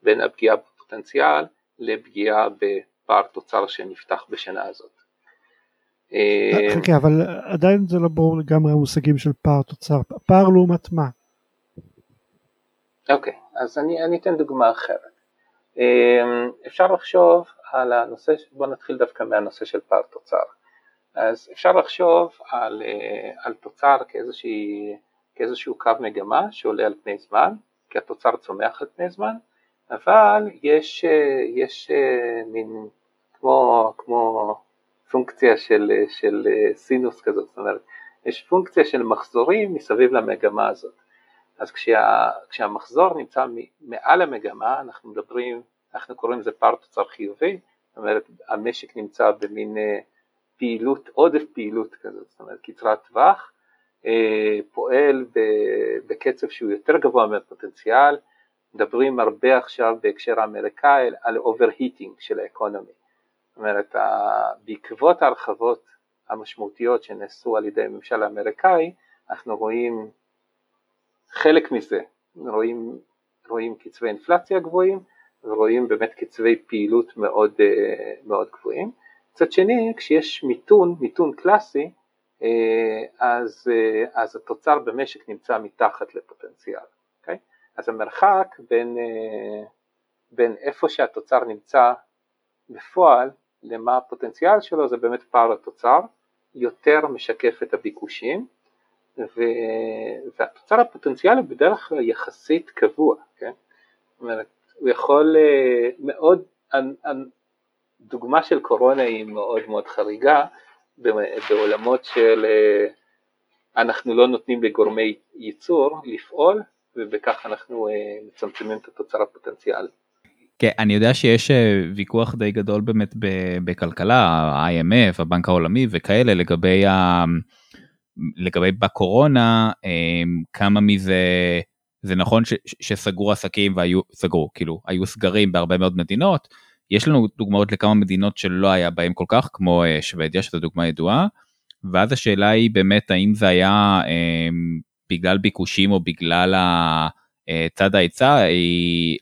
בין הפגיעה בפוטנציאל לפגיעה בפער תוצר שנפתח בשנה הזאת. אה, חכה, אבל עדיין זה לא ברור לגמרי המושגים של פער תוצר, פער לעומת מה? אוקיי, אז אני, אני אתן דוגמה אחרת. אה, אפשר לחשוב על הנושא, בוא נתחיל דווקא מהנושא של פער תוצר. אז אפשר לחשוב על, אה, על תוצר כאיזושהי, כאיזשהו קו מגמה שעולה על פני זמן, כי התוצר צומח על פני זמן, אבל יש, יש מין כמו, כמו פונקציה של, של סינוס כזאת, זאת אומרת יש פונקציה של מחזורים מסביב למגמה הזאת. אז כשה, כשהמחזור נמצא מעל המגמה, אנחנו מדברים, אנחנו קוראים לזה פער תוצר חיובי, זאת אומרת המשק נמצא במין אה, פעילות, עודף פעילות כזאת, זאת אומרת קצרת טווח, אה, פועל בקצב שהוא יותר גבוה מהפוטנציאל, מדברים הרבה עכשיו בהקשר האמריקאי על overheating של האקונומי. אומרת, בעקבות ההרחבות המשמעותיות שנעשו על ידי הממשל האמריקאי, אנחנו רואים חלק מזה, רואים, רואים קצבי אינפלציה גבוהים ורואים באמת קצבי פעילות מאוד, אה, מאוד גבוהים. מצד שני, כשיש מיתון, מיתון קלאסי, אה, אז, אה, אז התוצר במשק נמצא מתחת לפוטנציאל? אז המרחק בין, בין איפה שהתוצר נמצא בפועל למה הפוטנציאל שלו זה באמת פער התוצר, יותר משקף את הביקושים ו... והתוצר הוא בדרך כלל יחסית קבוע, כן? זאת אומרת, הוא יכול אה, מאוד, דוגמה של קורונה היא מאוד מאוד חריגה בעולמות של אה, אנחנו לא נותנים לגורמי ייצור לפעול ובכך אנחנו אה, מצמצמים את התוצר הפוטנציאלי. כן, אני יודע שיש אה, ויכוח די גדול באמת בכלכלה, ה-IMF, הבנק העולמי וכאלה, לגבי, ה... לגבי בקורונה, אה, כמה מזה, זה נכון ש... שסגרו עסקים והיו, סגרו, כאילו, היו סגרים בהרבה מאוד מדינות, יש לנו דוגמאות לכמה מדינות שלא היה בהם כל כך, כמו שוודיה, שזו דוגמה ידועה, ואז השאלה היא באמת האם זה היה בגלל ביקושים או בגלל. אה, צד ההיצע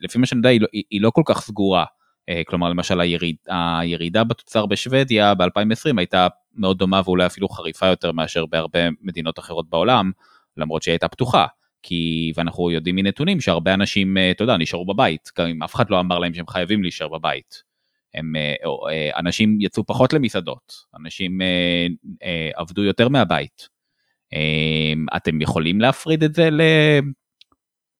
לפי מה שאני יודע היא, לא, היא, היא לא כל כך סגורה. אה, כלומר למשל היריד, הירידה בתוצר בשוודיה ב-2020 הייתה מאוד דומה ואולי אפילו חריפה יותר מאשר בהרבה מדינות אחרות בעולם, למרות שהיא הייתה פתוחה. כי, ואנחנו יודעים מנתונים שהרבה אנשים, אה, אתה יודע, נשארו בבית, גם אם אף אחד לא אמר להם שהם חייבים להישאר בבית. הם, אנשים יצאו פחות למסעדות, אנשים עבדו יותר מהבית. אתם יכולים להפריד את זה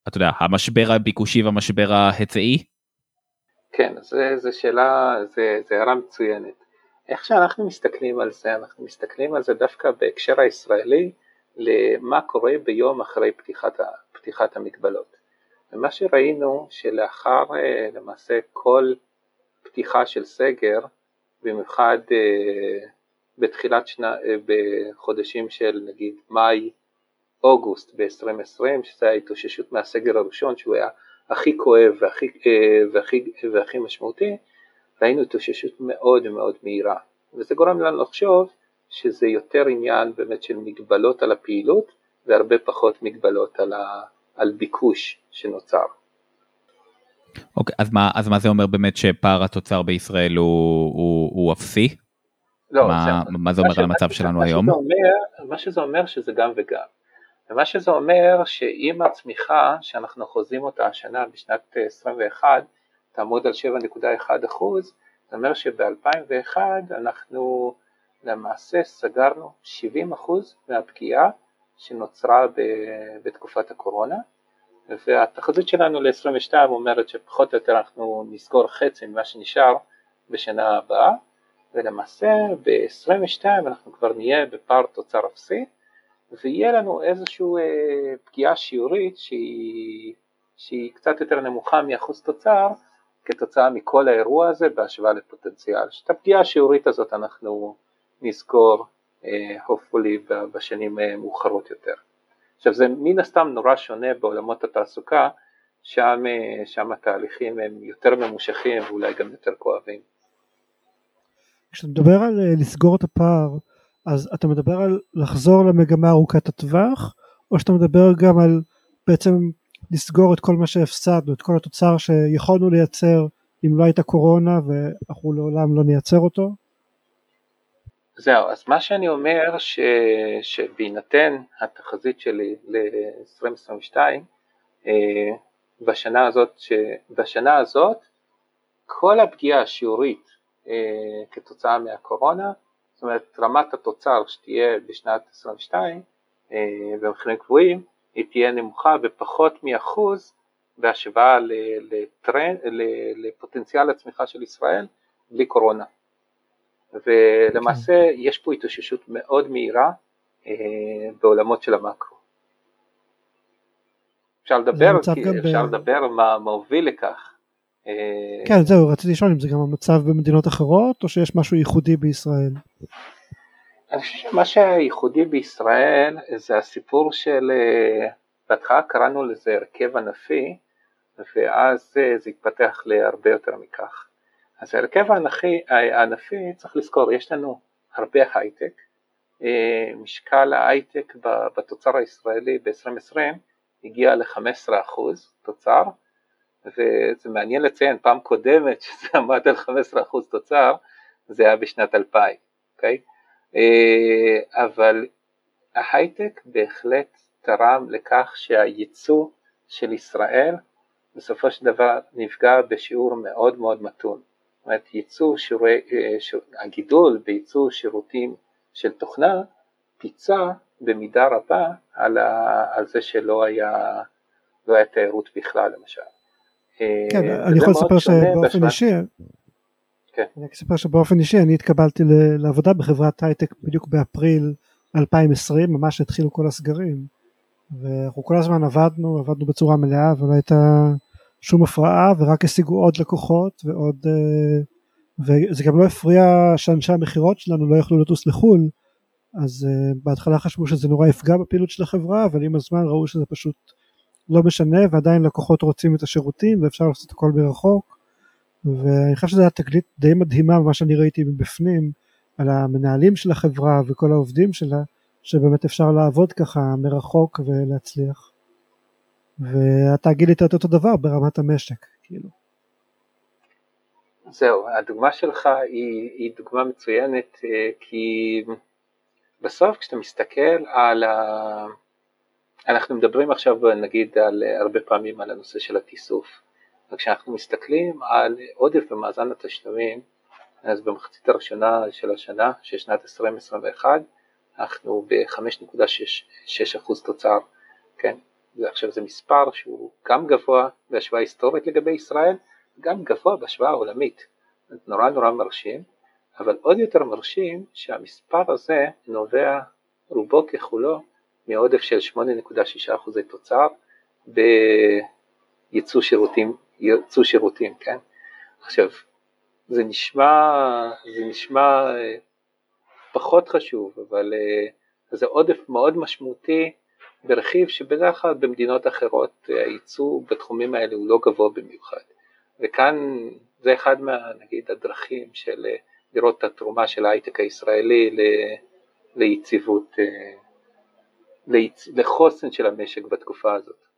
אתה יודע, המשבר הביקושי והמשבר ההיצעי? כן, זו שאלה, זו הערה מצוינת. איך שאנחנו מסתכלים על זה, אנחנו מסתכלים על זה דווקא בהקשר הישראלי למה קורה ביום אחרי פתיחת, פתיחת המגבלות. ומה שראינו שלאחר אה, למעשה כל פתיחה של סגר, במיוחד אה, בתחילת שנה, אה, בחודשים של נגיד מאי אוגוסט ב-2020, שזה ההתאוששות מהסגר הראשון שהוא היה הכי כואב והכי, אה, והכי, והכי משמעותי, ראינו התאוששות מאוד מאוד מהירה, וזה גורם לנו לחשוב שזה יותר עניין באמת של מגבלות על הפעילות והרבה פחות מגבלות על, ה, על ביקוש שנוצר. אוקיי, okay, אז, אז מה זה אומר באמת שפער התוצר בישראל הוא, הוא, הוא אפסי? לא, מה, זה, מה זה אומר על המצב שלנו היום? שזה אומר, מה שזה אומר שזה גם וגם. ומה שזה אומר שעם הצמיחה שאנחנו חוזים אותה השנה בשנת 21 תעמוד על 7.1 אחוז, זה אומר שב-2001 אנחנו למעשה סגרנו 70 אחוז מהפגיעה שנוצרה בתקופת הקורונה והתחזית שלנו ל-22 אומרת שפחות או יותר אנחנו נסגור חצי ממה שנשאר בשנה הבאה ולמעשה ב-22 אנחנו כבר נהיה בפער תוצר אפסי ויהיה לנו איזושהי אה, פגיעה שיעורית שהיא, שהיא קצת יותר נמוכה מאחוז תוצר כתוצאה מכל האירוע הזה בהשוואה לפוטנציאל. את הפגיעה השיעורית הזאת אנחנו נזכור אה, hopefully בשנים אה, מאוחרות יותר. עכשיו זה מן הסתם נורא שונה בעולמות התעסוקה, שם, שם התהליכים הם יותר ממושכים ואולי גם יותר כואבים. כשאתה מדבר על לסגור את הפער, אז אתה מדבר על לחזור למגמה ארוכת הטווח, או שאתה מדבר גם על בעצם לסגור את כל מה שהפסדנו, את כל התוצר שיכולנו לייצר אם לא הייתה קורונה ואנחנו לעולם לא נייצר אותו? זהו, אז מה שאני אומר ש... שבהינתן התחזית שלי ל-2022, אה, בשנה הזאת, ש... בשנה הזאת כל הפגיעה השיעורית אה, כתוצאה מהקורונה, זאת אומרת רמת התוצר שתהיה בשנת 2022 אה, במחירים קבועים, היא תהיה נמוכה בפחות מאחוז בהשוואה לטרנד, לפוטנציאל הצמיחה של ישראל בלי קורונה. ולמעשה okay. יש פה התאוששות מאוד מהירה אה, בעולמות של המקרו. אפשר לדבר, אפשר ב... לדבר מה, הוביל לכך. אה, כן זהו רציתי לשאול אם זה גם המצב במדינות אחרות או שיש משהו ייחודי בישראל. אני חושב שמה שייחודי בישראל זה הסיפור של, אה, בהתחלה קראנו לזה הרכב ענפי ואז אה, זה התפתח להרבה יותר מכך. אז ההרכב הענפי, הענפי צריך לזכור, יש לנו הרבה הייטק, משקל ההייטק בתוצר הישראלי ב-2020 הגיע ל-15% תוצר וזה מעניין לציין, פעם קודמת שזה [laughs] עמד על 15% תוצר זה היה בשנת 2000, אוקיי? אה, אבל ההייטק בהחלט תרם לכך שהייצוא של ישראל בסופו של דבר נפגע בשיעור מאוד מאוד מתון. זאת אומרת, ייצוא שיעורי, אה, שיר, הגידול בייצוא שירותים של תוכנה פיצה במידה רבה על, ה, על זה שלא היה, לא היה תיירות בכלל למשל. אה, כן, אני יכול לספר שבאופן אישי, כן. אני אספר שבאופן אישי אני התקבלתי לעבודה בחברת הייטק בדיוק באפריל 2020, ממש התחילו כל הסגרים. ואנחנו כל הזמן עבדנו, עבדנו בצורה מלאה ולא הייתה שום הפרעה ורק השיגו עוד לקוחות ועוד, אה, וזה גם לא הפריע שאנשי המכירות שלנו לא יכלו לטוס לחו"ל, אז אה, בהתחלה חשבו שזה נורא יפגע בפעילות של החברה, אבל עם הזמן ראו שזה פשוט לא משנה ועדיין לקוחות רוצים את השירותים ואפשר לעשות הכל מרחוק. ואני חושב שזו הייתה תגלית די מדהימה ממה שאני ראיתי מבפנים על המנהלים של החברה וכל העובדים שלה שבאמת אפשר לעבוד ככה מרחוק ולהצליח גילית את אותו דבר ברמת המשק כאילו. זהו, הדוגמה שלך היא, היא דוגמה מצוינת אה, כי בסוף כשאתה מסתכל על ה... אנחנו מדברים עכשיו נגיד על, הרבה פעמים על הנושא של התיסוף וכשאנחנו מסתכלים על עודף במאזן התשלומים, אז במחצית הראשונה של השנה, של שנת 2021, אנחנו ב-5.6% תוצר, כן? עכשיו זה מספר שהוא גם גבוה בהשוואה היסטורית לגבי ישראל, גם גבוה בהשוואה עולמית, נורא נורא מרשים, אבל עוד יותר מרשים שהמספר הזה נובע רובו ככולו מעודף של 8.6% תוצר בייצוא שירותים ירצו שירותים, כן? עכשיו, זה נשמע, זה נשמע אה, פחות חשוב, אבל אה, זה עודף מאוד משמעותי ברכיב שבדרך כלל במדינות אחרות אה, הייצוא בתחומים האלה הוא לא גבוה במיוחד. וכאן זה אחד מה, נגיד, הדרכים של לראות את התרומה של ההייטק הישראלי ל, ליציבות, ליצ, לחוסן של המשק בתקופה הזאת.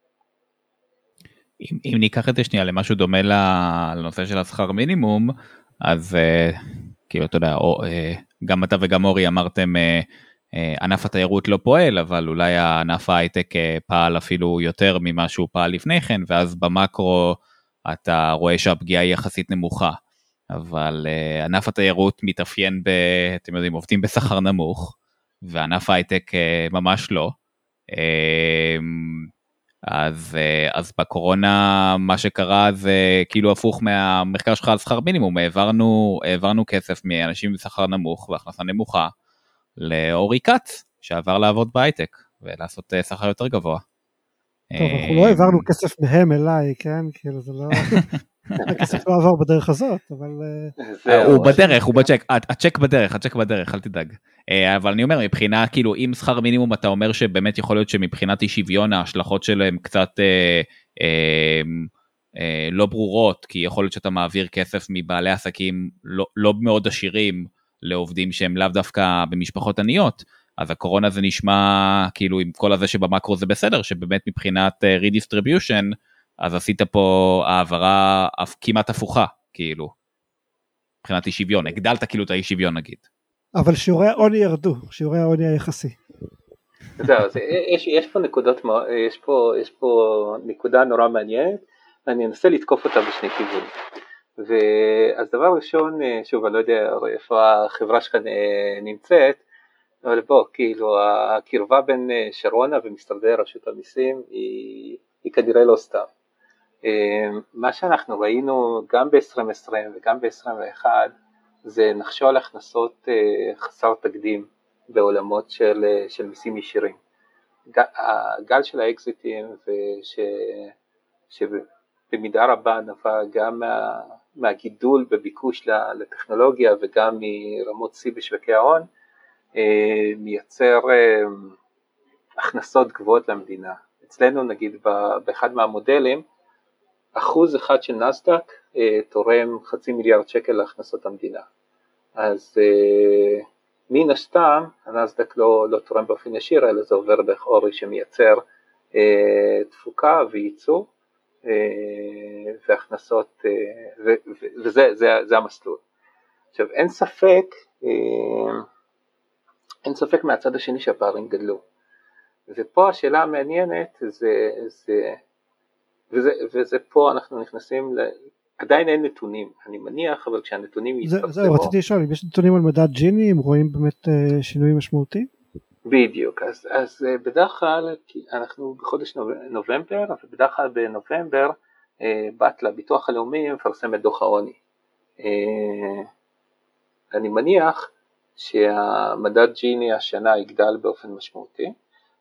אם, אם ניקח את זה שנייה למשהו דומה לנושא של השכר מינימום, אז uh, כאילו אתה יודע, או, uh, גם אתה וגם אורי אמרתם uh, uh, ענף התיירות לא פועל, אבל אולי ענף ההייטק uh, פעל אפילו יותר ממה שהוא פעל לפני כן, ואז במקרו אתה רואה שהפגיעה היא יחסית נמוכה. אבל uh, ענף התיירות מתאפיין ב... אתם יודעים, עובדים בשכר נמוך, וענף ההייטק uh, ממש לא. Uh, אז, אה, אז בקורונה מה שקרה זה כאילו הפוך מהמחקר שלך על שכר מינימום, העברנו, העברנו כסף מאנשים בשכר נמוך והכנסה נמוכה לאורי כץ שעבר לעבוד בהייטק ולעשות אה, שכר יותר גבוה. טוב, אנחנו לא העברנו כסף מהם אליי, כן? כאילו זה לא... [laughs] הכסף לא עבר בדרך הזאת, אבל... אה, הוא בדרך, הוא בצ'ק, הצ'ק בדרך, הצ'ק בדרך, אל תדאג. אה, אבל אני אומר, מבחינה, כאילו, אם שכר מינימום אתה אומר שבאמת יכול להיות שמבחינת אי שוויון ההשלכות שלהם קצת אה, אה, אה, לא ברורות, כי יכול להיות שאתה מעביר כסף מבעלי עסקים לא, לא מאוד עשירים לעובדים שהם לאו דווקא במשפחות עניות. אז הקורונה זה נשמע כאילו עם כל הזה שבמקרו זה בסדר, שבאמת מבחינת uh, redistribution, אז עשית פה העברה כמעט הפוכה, כאילו, מבחינת אי שוויון, הגדלת כאילו את האי שוויון נגיד. אבל שיעורי העוני ירדו, שיעורי העוני היחסי. זהו, זה, יש, יש פה נקודות, יש פה, יש פה נקודה נורא מעניינת, ואני אנסה לתקוף אותה בשני כיוונים. ואז דבר ראשון, אה, שוב, אני לא יודע איפה החברה שלך אה, נמצאת, אבל בוא, כאילו, הקרבה בין אה, שרונה ומשרדי רשות המיסים היא, היא כנראה לא סתם. מה שאנחנו ראינו גם ב-2020 וגם ב-2021 זה נחשול הכנסות חסר תקדים בעולמות של, של מיסים ישירים. הגל של האקזיטים וש, שבמידה רבה נבע גם מה, מהגידול בביקוש לטכנולוגיה וגם מרמות שיא בשווקי ההון, אה, מייצר אה, הכנסות גבוהות למדינה. אצלנו נגיד באחד מהמודלים, אחוז אחד של נסדק אה, תורם חצי מיליארד שקל להכנסות המדינה. אז מן הסתם הנסדק לא, לא תורם באופן ישיר אלא זה עובר דרך אורי שמייצר תפוקה וייצוא אה, והכנסות, אה, וזה זה, זה המסלול. עכשיו אין ספק, אה, אין ספק מהצד השני שהפערים גדלו. ופה השאלה המעניינת זה, זה וזה, וזה פה אנחנו נכנסים, ל... עדיין אין נתונים, אני מניח, אבל כשהנתונים יתפרסמו... זהו, רציתי לשאול, אם יש נתונים על מדד ג'יני, הם רואים באמת שינויים משמעותיים? בדיוק, אז, אז אה, בדרך כלל אנחנו בחודש נובמבר, ובדרך כלל בנובמבר אה, בת לביטוח הלאומי מפרסם את דוח העוני. אה, אני מניח שהמדד ג'יני השנה יגדל באופן משמעותי,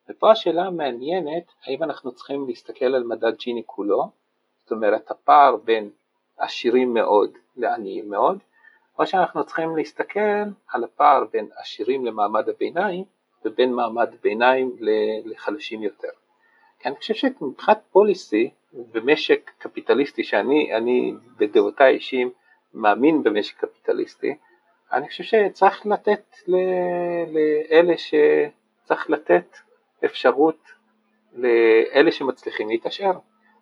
ופה השאלה המעניינת, האם אנחנו צריכים להסתכל על מדד ג'יני כולו, זאת אומרת הפער בין עשירים מאוד לעניים מאוד, או שאנחנו צריכים להסתכל על הפער בין עשירים למעמד הביניים ובין מעמד ביניים לחלשים יותר. כי אני חושב שמבחינת policy במשק קפיטליסטי שאני אני בדעותיי אישיים מאמין במשק קפיטליסטי, אני חושב שצריך לתת לאלה שצריך לתת אפשרות לאלה שמצליחים להתעשר.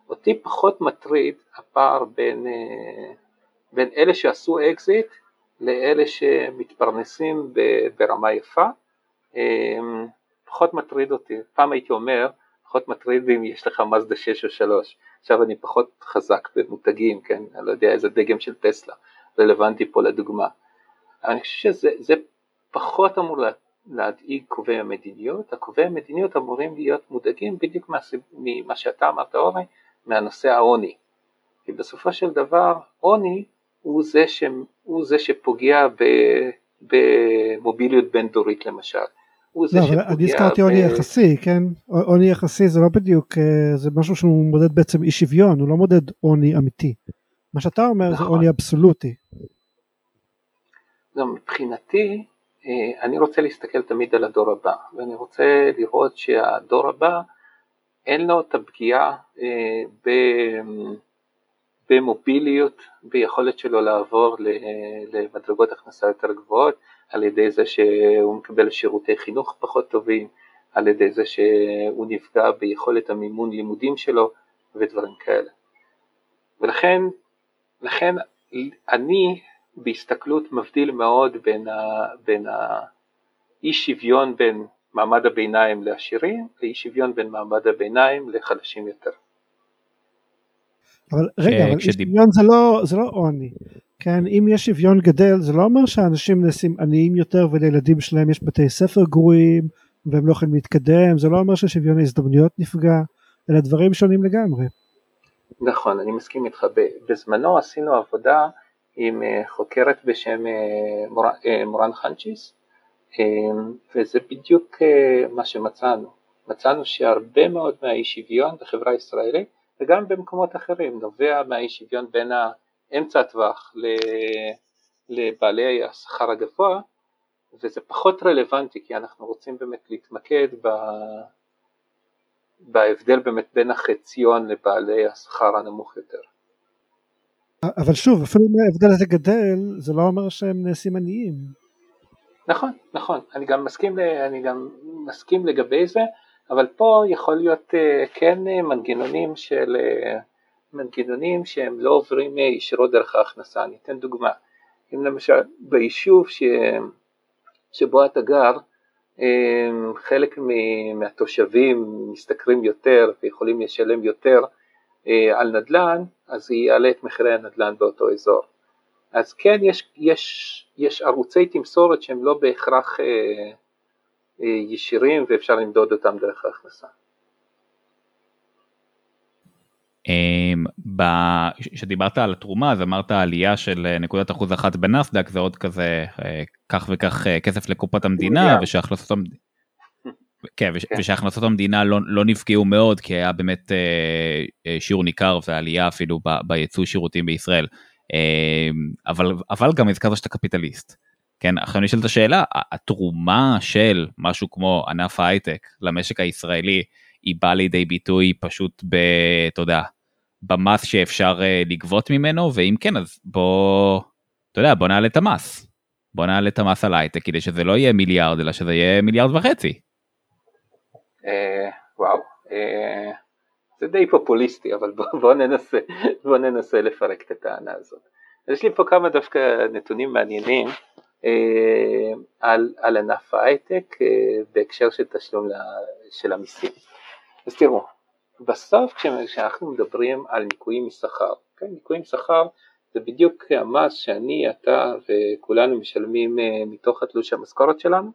אותי פחות מטריד הפער בין, אה, בין אלה שעשו אקזיט לאלה שמתפרנסים ברמה יפה. אמ, פחות מטריד אותי, פעם הייתי אומר, פחות מטריד אם יש לך מזדה 6 או 3, עכשיו אני פחות חזק במותגים, כן, אני לא יודע איזה דגם של טסלה, רלוונטי פה לדוגמה, אני חושב שזה פחות אמור להדאיג קובעי המדיניות, הקובעי המדיניות אמורים להיות מודאגים בדיוק ממה שאתה אמרת אורי, מהנושא העוני, כי בסופו של דבר עוני הוא זה, ש, הוא זה שפוגע ב, במוביליות בין דורית למשל, הוא זה לא, שפוגע... אני הזכרתי עוני יחסי, כן? עוני יחסי זה לא בדיוק, אה, זה משהו שהוא מודד בעצם אי שוויון, הוא לא מודד עוני אמיתי. מה שאתה אומר נכון. זה עוני אבסולוטי. לא, מבחינתי, אני רוצה להסתכל תמיד על הדור הבא, ואני רוצה לראות שהדור הבא, אין לו את הפגיעה אה, במוביליות, ביכולת שלו לעבור למדרגות הכנסה יותר גבוהות, על ידי זה שהוא מקבל שירותי חינוך פחות טובים, על ידי זה שהוא נפגע ביכולת המימון לימודים שלו ודברים כאלה. ולכן לכן אני בהסתכלות מבדיל מאוד בין, ה, בין האי שוויון בין מעמד הביניים לעשירים לאי שוויון בין מעמד הביניים לחלשים יותר. אבל רגע, אבל אי שוויון זה לא, זה לא עוני. כן, אם יש שוויון גדל זה לא אומר שאנשים נעשים עניים יותר ולילדים שלהם יש בתי ספר גרועים והם לא יכולים להתקדם, זה לא אומר ששוויון ההזדמנויות נפגע, אלא דברים שונים לגמרי. נכון, אני מסכים איתך. בזמנו עשינו עבודה עם אה, חוקרת בשם אה, אה, מורן חנצ'יס, וזה בדיוק מה שמצאנו. מצאנו שהרבה מאוד מהאי שוויון בחברה הישראלית וגם במקומות אחרים, נובע מהאי שוויון בין האמצע הטווח לבעלי השכר הגבוה, וזה פחות רלוונטי כי אנחנו רוצים באמת להתמקד ב... בהבדל באמת בין החציון לבעלי השכר הנמוך יותר. אבל שוב, אפילו אם ההבדל הזה גדל, זה לא אומר שהם נעשים עניים. נכון, נכון, אני גם מסכים, אני גם מסכים לגבי זה, אבל פה יכול להיות אה, כן אה, מנגנונים של, אה, מנגנונים שהם לא עוברים ישירות דרך ההכנסה, אני אתן דוגמה, אם למשל ביישוב ש, שבו אתה גר, חלק מהתושבים משתכרים יותר ויכולים לשלם יותר על נדל"ן, אז זה יעלה את מחירי הנדל"ן באותו אזור. אז כן, יש, יש, יש ערוצי תמסורת שהם לא בהכרח אה, אה, ישירים ואפשר למדוד אותם דרך ההכנסה. כשדיברת על התרומה אז אמרת עלייה של נקודת אחוז אחת בנסדק זה עוד כזה אה, כך וכך אה, כסף לקופת המדינה ושהכנסות כן, כן. ושהכנסות המדינה לא, לא נפגעו מאוד כי היה באמת אה, שיעור ניכר ועלייה אפילו בייצוא שירותים בישראל. אבל, אבל גם הזכרת שאתה קפיטליסט. כן, עכשיו נשאלת השאלה, התרומה של משהו כמו ענף ההייטק למשק הישראלי היא באה לידי ביטוי פשוט ב... אתה יודע, במס שאפשר uh, לגבות ממנו, ואם כן, אז בוא, אתה יודע, בוא נעלה את המס. בוא נעלה את המס על הייטק כדי שזה לא יהיה מיליארד, אלא שזה יהיה מיליארד וחצי. אה, וואו, אה, זה די פופוליסטי, אבל בוא ננסה, בוא ננסה לפרק את הטענה הזאת. יש לי פה כמה דווקא נתונים מעניינים על, על ענף ההייטק בהקשר של תשלום של המיסים. אז תראו, בסוף כשאנחנו מדברים על ניכויים משכר, כן, ניכויים משכר זה בדיוק המס שאני, אתה וכולנו משלמים אה, מתוך התלוש המשכורת שלנו,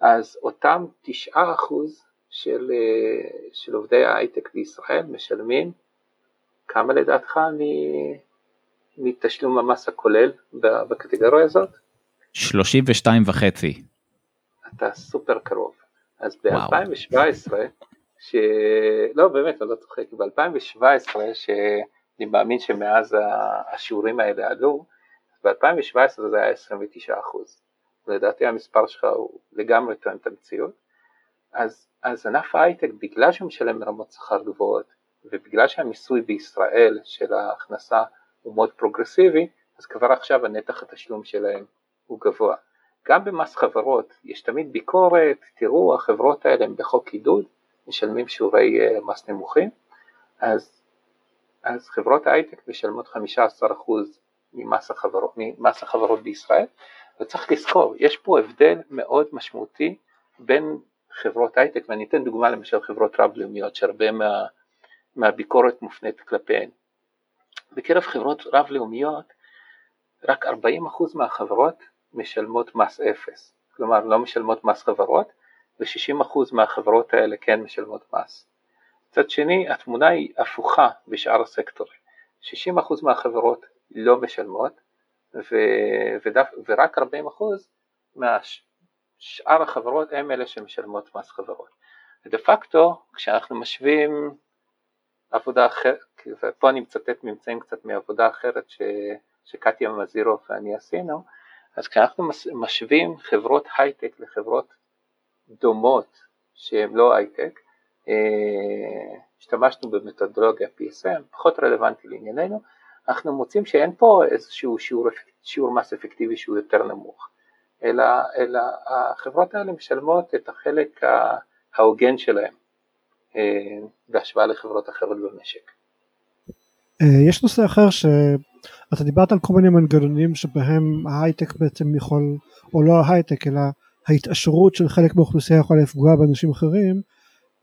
אז אותם תשעה אחוז של, אה, של עובדי ההייטק בישראל משלמים כמה לדעתך מתשלום המס הכולל בקטגוריה הזאת? 32 וחצי. אתה סופר קרוב. אז ב-2017 ש... לא באמת, אני לא צוחק, ב-2017, שאני מאמין שמאז השיעורים האלה עלו, ב-2017 זה היה 29 אחוז, לדעתי המספר שלך הוא לגמרי תואם את המציאות, אז, אז ענף ההייטק בגלל שהוא משלם רמות שכר גבוהות ובגלל שהמיסוי בישראל של ההכנסה הוא מאוד פרוגרסיבי, אז כבר עכשיו הנתח התשלום שלהם הוא גבוה. גם במס חברות יש תמיד ביקורת, תראו החברות האלה הן בחוק עידוד, משלמים שיעורי אה, מס נמוכים, אז, אז חברות ההייטק משלמות 15% ממס החברות, ממס החברות בישראל, וצריך לזכור, יש פה הבדל מאוד משמעותי בין חברות הייטק, ואני אתן דוגמה למשל חברות רב-לאומיות שהרבה מה, מהביקורת מופנית כלפיהן. בקרב חברות רב-לאומיות רק 40% מהחברות משלמות מס אפס, כלומר לא משלמות מס חברות, ו-60% מהחברות האלה כן משלמות מס. מצד שני, התמונה היא הפוכה בשאר הסקטורים. 60% מהחברות לא משלמות, ו- ודף, ורק 40% מהשאר החברות הם אלה שמשלמות מס חברות. ודה פקטו, כשאנחנו משווים עבודה אחרת, ופה אני מצטט ממצאים קצת מעבודה אחרת ש, שקטיה מזירוב ואני עשינו, אז כשאנחנו משווים חברות הייטק לחברות דומות שהן לא הייטק, אה, השתמשנו במתודולוגיה PSM, פחות רלוונטי לענייננו, אנחנו מוצאים שאין פה איזשהו שיעור, שיעור מס אפקטיבי שהוא יותר נמוך, אלא, אלא החברות האלה משלמות את החלק ההוגן שלהם אה, בהשוואה לחברות אחרות במשק. אה, יש נושא אחר שאתה דיברת על כל מיני מנגנונים שבהם ההייטק בעצם יכול, או לא ההייטק אלא ההתעשרות של חלק מהאוכלוסייה יכולה לפגוע באנשים אחרים,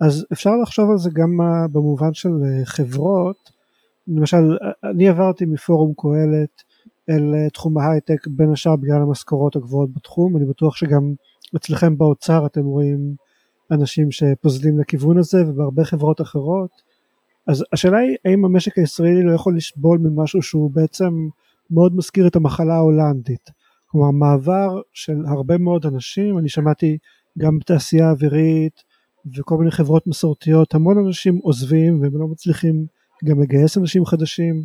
אז אפשר לחשוב על זה גם במובן של אה, חברות, למשל אני עברתי מפורום קהלת אל אה, תחום ההייטק בין השאר בגלל המשכורות הגבוהות בתחום, אני בטוח שגם אצלכם באוצר אתם רואים אנשים שפוזלים לכיוון הזה ובהרבה חברות אחרות, אז השאלה היא האם המשק הישראלי לא יכול לסבול ממשהו שהוא בעצם מאוד מזכיר את המחלה ההולנדית, כלומר מעבר של הרבה מאוד אנשים, אני שמעתי גם בתעשייה האווירית וכל מיני חברות מסורתיות, המון אנשים עוזבים והם לא מצליחים גם לגייס אנשים חדשים,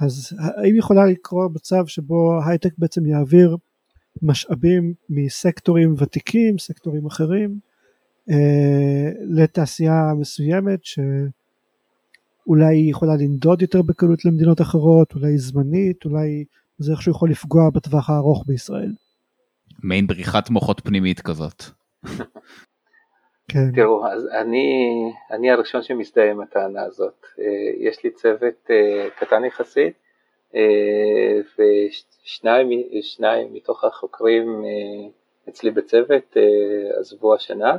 אז האם יכולה לקרות מצב שבו הייטק בעצם יעביר משאבים מסקטורים ותיקים, סקטורים אחרים, אה, לתעשייה מסוימת שאולי היא יכולה לנדוד יותר בקלות למדינות אחרות, אולי זמנית, אולי זה איכשהו יכול לפגוע בטווח הארוך בישראל. מעין בריחת מוחות פנימית כזאת. כן. תראו, אז אני, אני הראשון שמזדהה עם הטענה הזאת. אה, יש לי צוות אה, קטן יחסית, אה, ושניים מתוך החוקרים אצלי בצוות עזבו השנה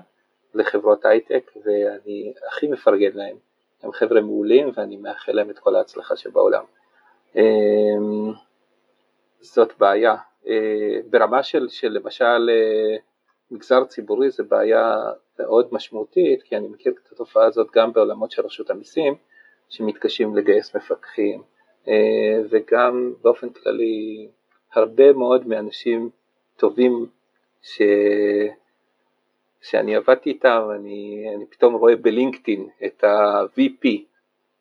לחברות הייטק, ואני הכי מפרגן להם. הם חבר'ה מעולים ואני מאחל להם את כל ההצלחה שבעולם. זאת בעיה. ברמה של, של למשל מגזר ציבורי זה בעיה מאוד משמעותית, כי אני מכיר את התופעה הזאת גם בעולמות של רשות המיסים, שמתקשים לגייס מפקחים, אה, וגם באופן כללי הרבה מאוד מאנשים טובים ש... שאני עבדתי איתם, אני, אני פתאום רואה בלינקדאין את ה-VP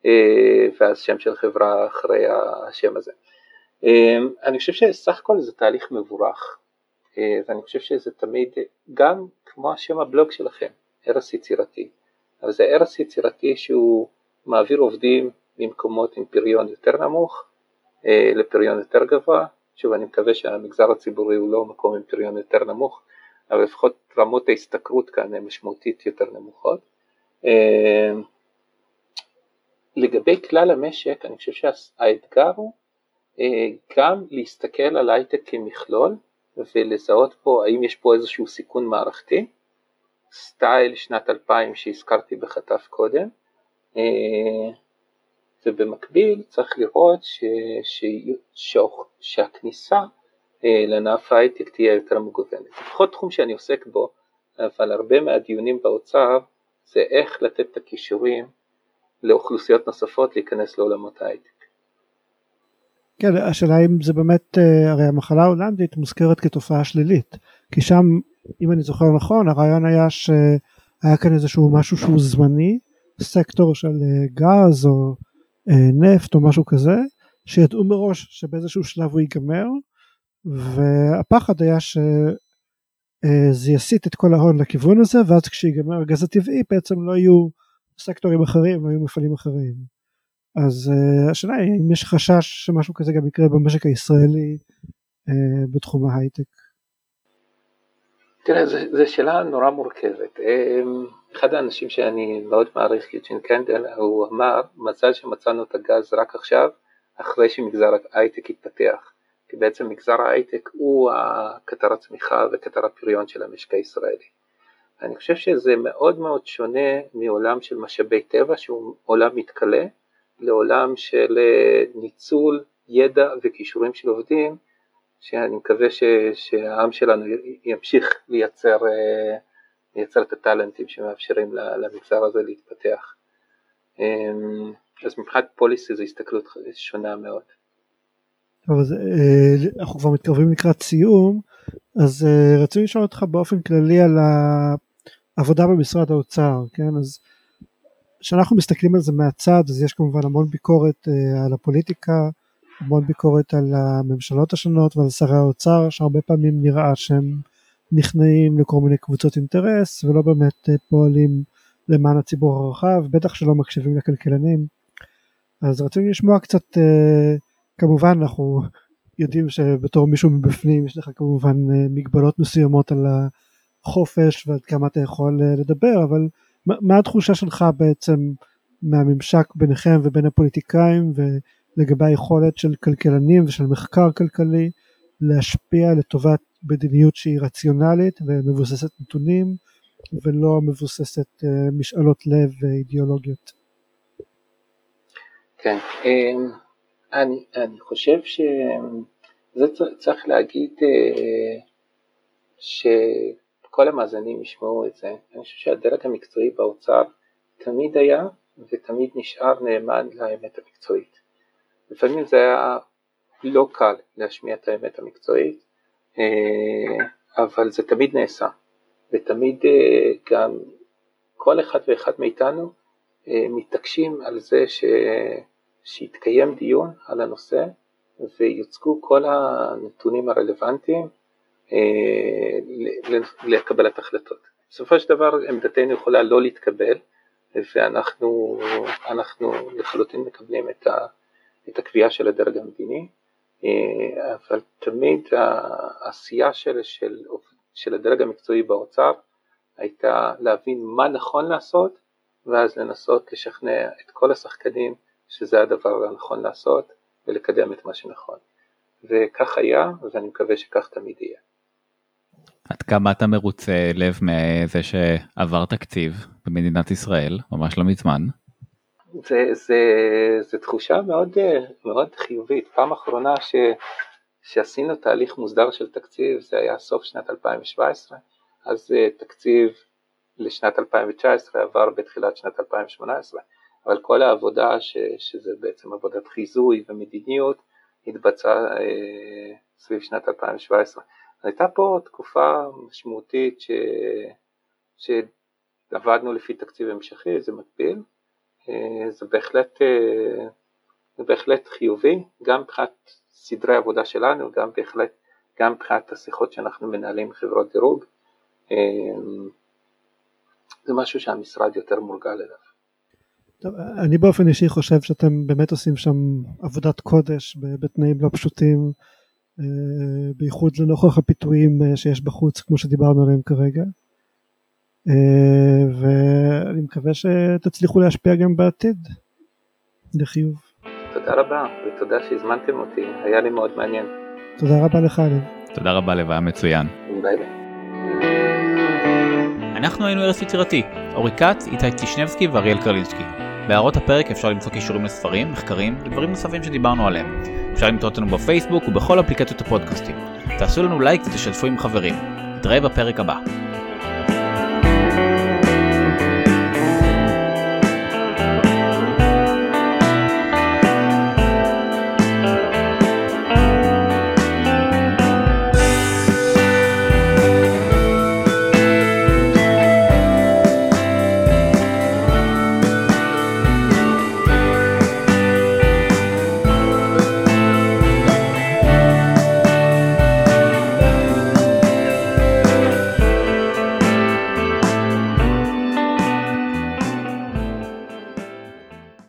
אה, ואז שם של חברה אחרי השם הזה. אה, אני חושב שסך הכל זה תהליך מבורך, ואני חושב שזה תמיד, גם כמו השם הבלוג שלכם, הרס יצירתי, אבל זה הרס יצירתי שהוא מעביר עובדים ממקומות עם פריון יותר נמוך אה, לפריון יותר גבוה, שוב אני מקווה שהמגזר הציבורי הוא לא מקום עם פריון יותר נמוך, אבל לפחות רמות ההשתכרות כאן הן משמעותית יותר נמוכות. אה, לגבי כלל המשק, אני חושב שהאתגר הוא אה, גם להסתכל על הייטק כמכלול ולזהות פה האם יש פה איזשהו סיכון מערכתי, סטייל שנת 2000 שהזכרתי בחטף קודם, אה, ובמקביל צריך לראות ש, ש, ש, שהכניסה אה, לענף ההייטק תהיה יותר מגוונת. לפחות תחום שאני עוסק בו, אבל הרבה מהדיונים באוצר זה איך לתת את הכישורים לאוכלוסיות נוספות להיכנס לעולמות ההייטק. כן, השאלה אם זה באמת, אה, הרי המחלה ההולנדית מוזכרת כתופעה שלילית, כי שם, אם אני זוכר נכון, הרעיון היה שהיה כאן איזשהו משהו שהוא זמני, סקטור של אה, גז או אה, נפט או משהו כזה, שידעו מראש שבאיזשהו שלב הוא ייגמר, והפחד היה שזה יסיט את כל ההון לכיוון הזה, ואז כשיגמר הגז הטבעי בעצם לא יהיו סקטורים אחרים, לא יהיו מפעלים אחרים. אז uh, השאלה היא אם יש חשש שמשהו כזה גם יקרה במשק הישראלי uh, בתחום ההייטק. תראה, זו שאלה נורא מורכבת. אמ, אחד האנשים שאני מאוד מעריך, יוג'ין קנדל, הוא אמר, מזל שמצאנו את הגז רק עכשיו, אחרי שמגזר ההייטק התפתח. כי בעצם מגזר ההייטק הוא קטר הצמיחה וקטר הפריון של המשק הישראלי. אני חושב שזה מאוד מאוד שונה מעולם של משאבי טבע שהוא עולם מתכלה לעולם של אה, ניצול ידע וכישורים של עובדים שאני מקווה ש, שהעם שלנו ימשיך לייצר, אה, לייצר את הטאלנטים שמאפשרים למגזר הזה להתפתח. אמ, אז מבחינת פוליסי זו הסתכלות שונה מאוד. טוב, אז אה, אנחנו כבר מתקרבים לקראת סיום, אז רציתי לשאול אותך באופן כללי על העבודה במשרד האוצר, כן? אז כשאנחנו מסתכלים על זה מהצד אז יש כמובן המון ביקורת uh, על הפוליטיקה, המון ביקורת על הממשלות השונות ועל שרי האוצר שהרבה פעמים נראה שהם נכנעים לכל מיני קבוצות אינטרס ולא באמת uh, פועלים למען הציבור הרחב, בטח שלא מקשיבים לכלכלנים. אז רצינו לשמוע קצת, uh, כמובן אנחנו יודעים שבתור מישהו מבפנים יש לך כמובן מגבלות מסוימות על החופש ועד כמה אתה יכול לדבר, אבל מה התחושה שלך בעצם מהממשק ביניכם ובין הפוליטיקאים ולגבי היכולת של כלכלנים ושל מחקר כלכלי להשפיע לטובת מדיניות שהיא רציונלית ומבוססת נתונים ולא מבוססת uh, משאלות לב ואידיאולוגיות. כן, אמ, אני, אני חושב שזה צריך להגיד uh, ש... כל המאזינים ישמעו את זה. אני חושב שהדרג המקצועי באוצר תמיד היה ותמיד נשאר נאמן לאמת המקצועית. לפעמים זה היה לא קל להשמיע את האמת המקצועית, אה, אבל זה תמיד נעשה, ותמיד אה, גם כל אחד ואחד מאיתנו מתעקשים על זה ש... שיתקיים דיון על הנושא ויוצגו כל הנתונים הרלוונטיים לקבלת החלטות. בסופו של דבר עמדתנו יכולה לא להתקבל ואנחנו לחלוטין מקבלים את, ה, את הקביעה של הדרג המדיני, אבל תמיד העשייה של, של, של הדרג המקצועי באוצר הייתה להבין מה נכון לעשות ואז לנסות לשכנע את כל השחקנים שזה הדבר הנכון לעשות ולקדם את מה שנכון. וכך היה ואני מקווה שכך תמיד יהיה. עד כמה אתה מרוצה לב מזה שעבר תקציב במדינת ישראל ממש לא מזמן? זה, זה, זה תחושה מאוד, מאוד חיובית. פעם אחרונה ש, שעשינו תהליך מוסדר של תקציב זה היה סוף שנת 2017, אז תקציב לשנת 2019 עבר בתחילת שנת 2018, אבל כל העבודה ש, שזה בעצם עבודת חיזוי ומדיניות התבצעה אה, סביב שנת 2017. הייתה פה תקופה משמעותית ש... שעבדנו לפי תקציב המשכי, זה מקביל, אה, זה בהחלט, אה, זה בהחלט חיובי, גם מבחינת סדרי העבודה שלנו, גם בהחלט, גם מבחינת השיחות שאנחנו מנהלים עם חברות דירוג, אה, זה משהו שהמשרד יותר מורגל אליו. טוב, אני באופן אישי חושב שאתם באמת עושים שם עבודת קודש בתנאים לא פשוטים. אה, בייחוד לנוכח הפיתויים אה, שיש בחוץ כמו שדיברנו עליהם כרגע אה, ואני מקווה שתצליחו להשפיע גם בעתיד לחיוב. תודה רבה ותודה שהזמנתם אותי היה לי מאוד מעניין. תודה רבה לך לב. תודה רבה לב היה מצוין. ביי ביי. אנחנו היינו ארץ יצירתי, אורי כץ, איתי טישנבסקי ואריאל קרלינסקי. בהערות הפרק אפשר למצוא קישורים לספרים, מחקרים ודברים נוספים שדיברנו עליהם. אפשר למצוא אותנו בפייסבוק ובכל אפליקציות הפודקאסטים. תעשו לנו לייק ותשתפו עם חברים. נתראה בפרק הבא.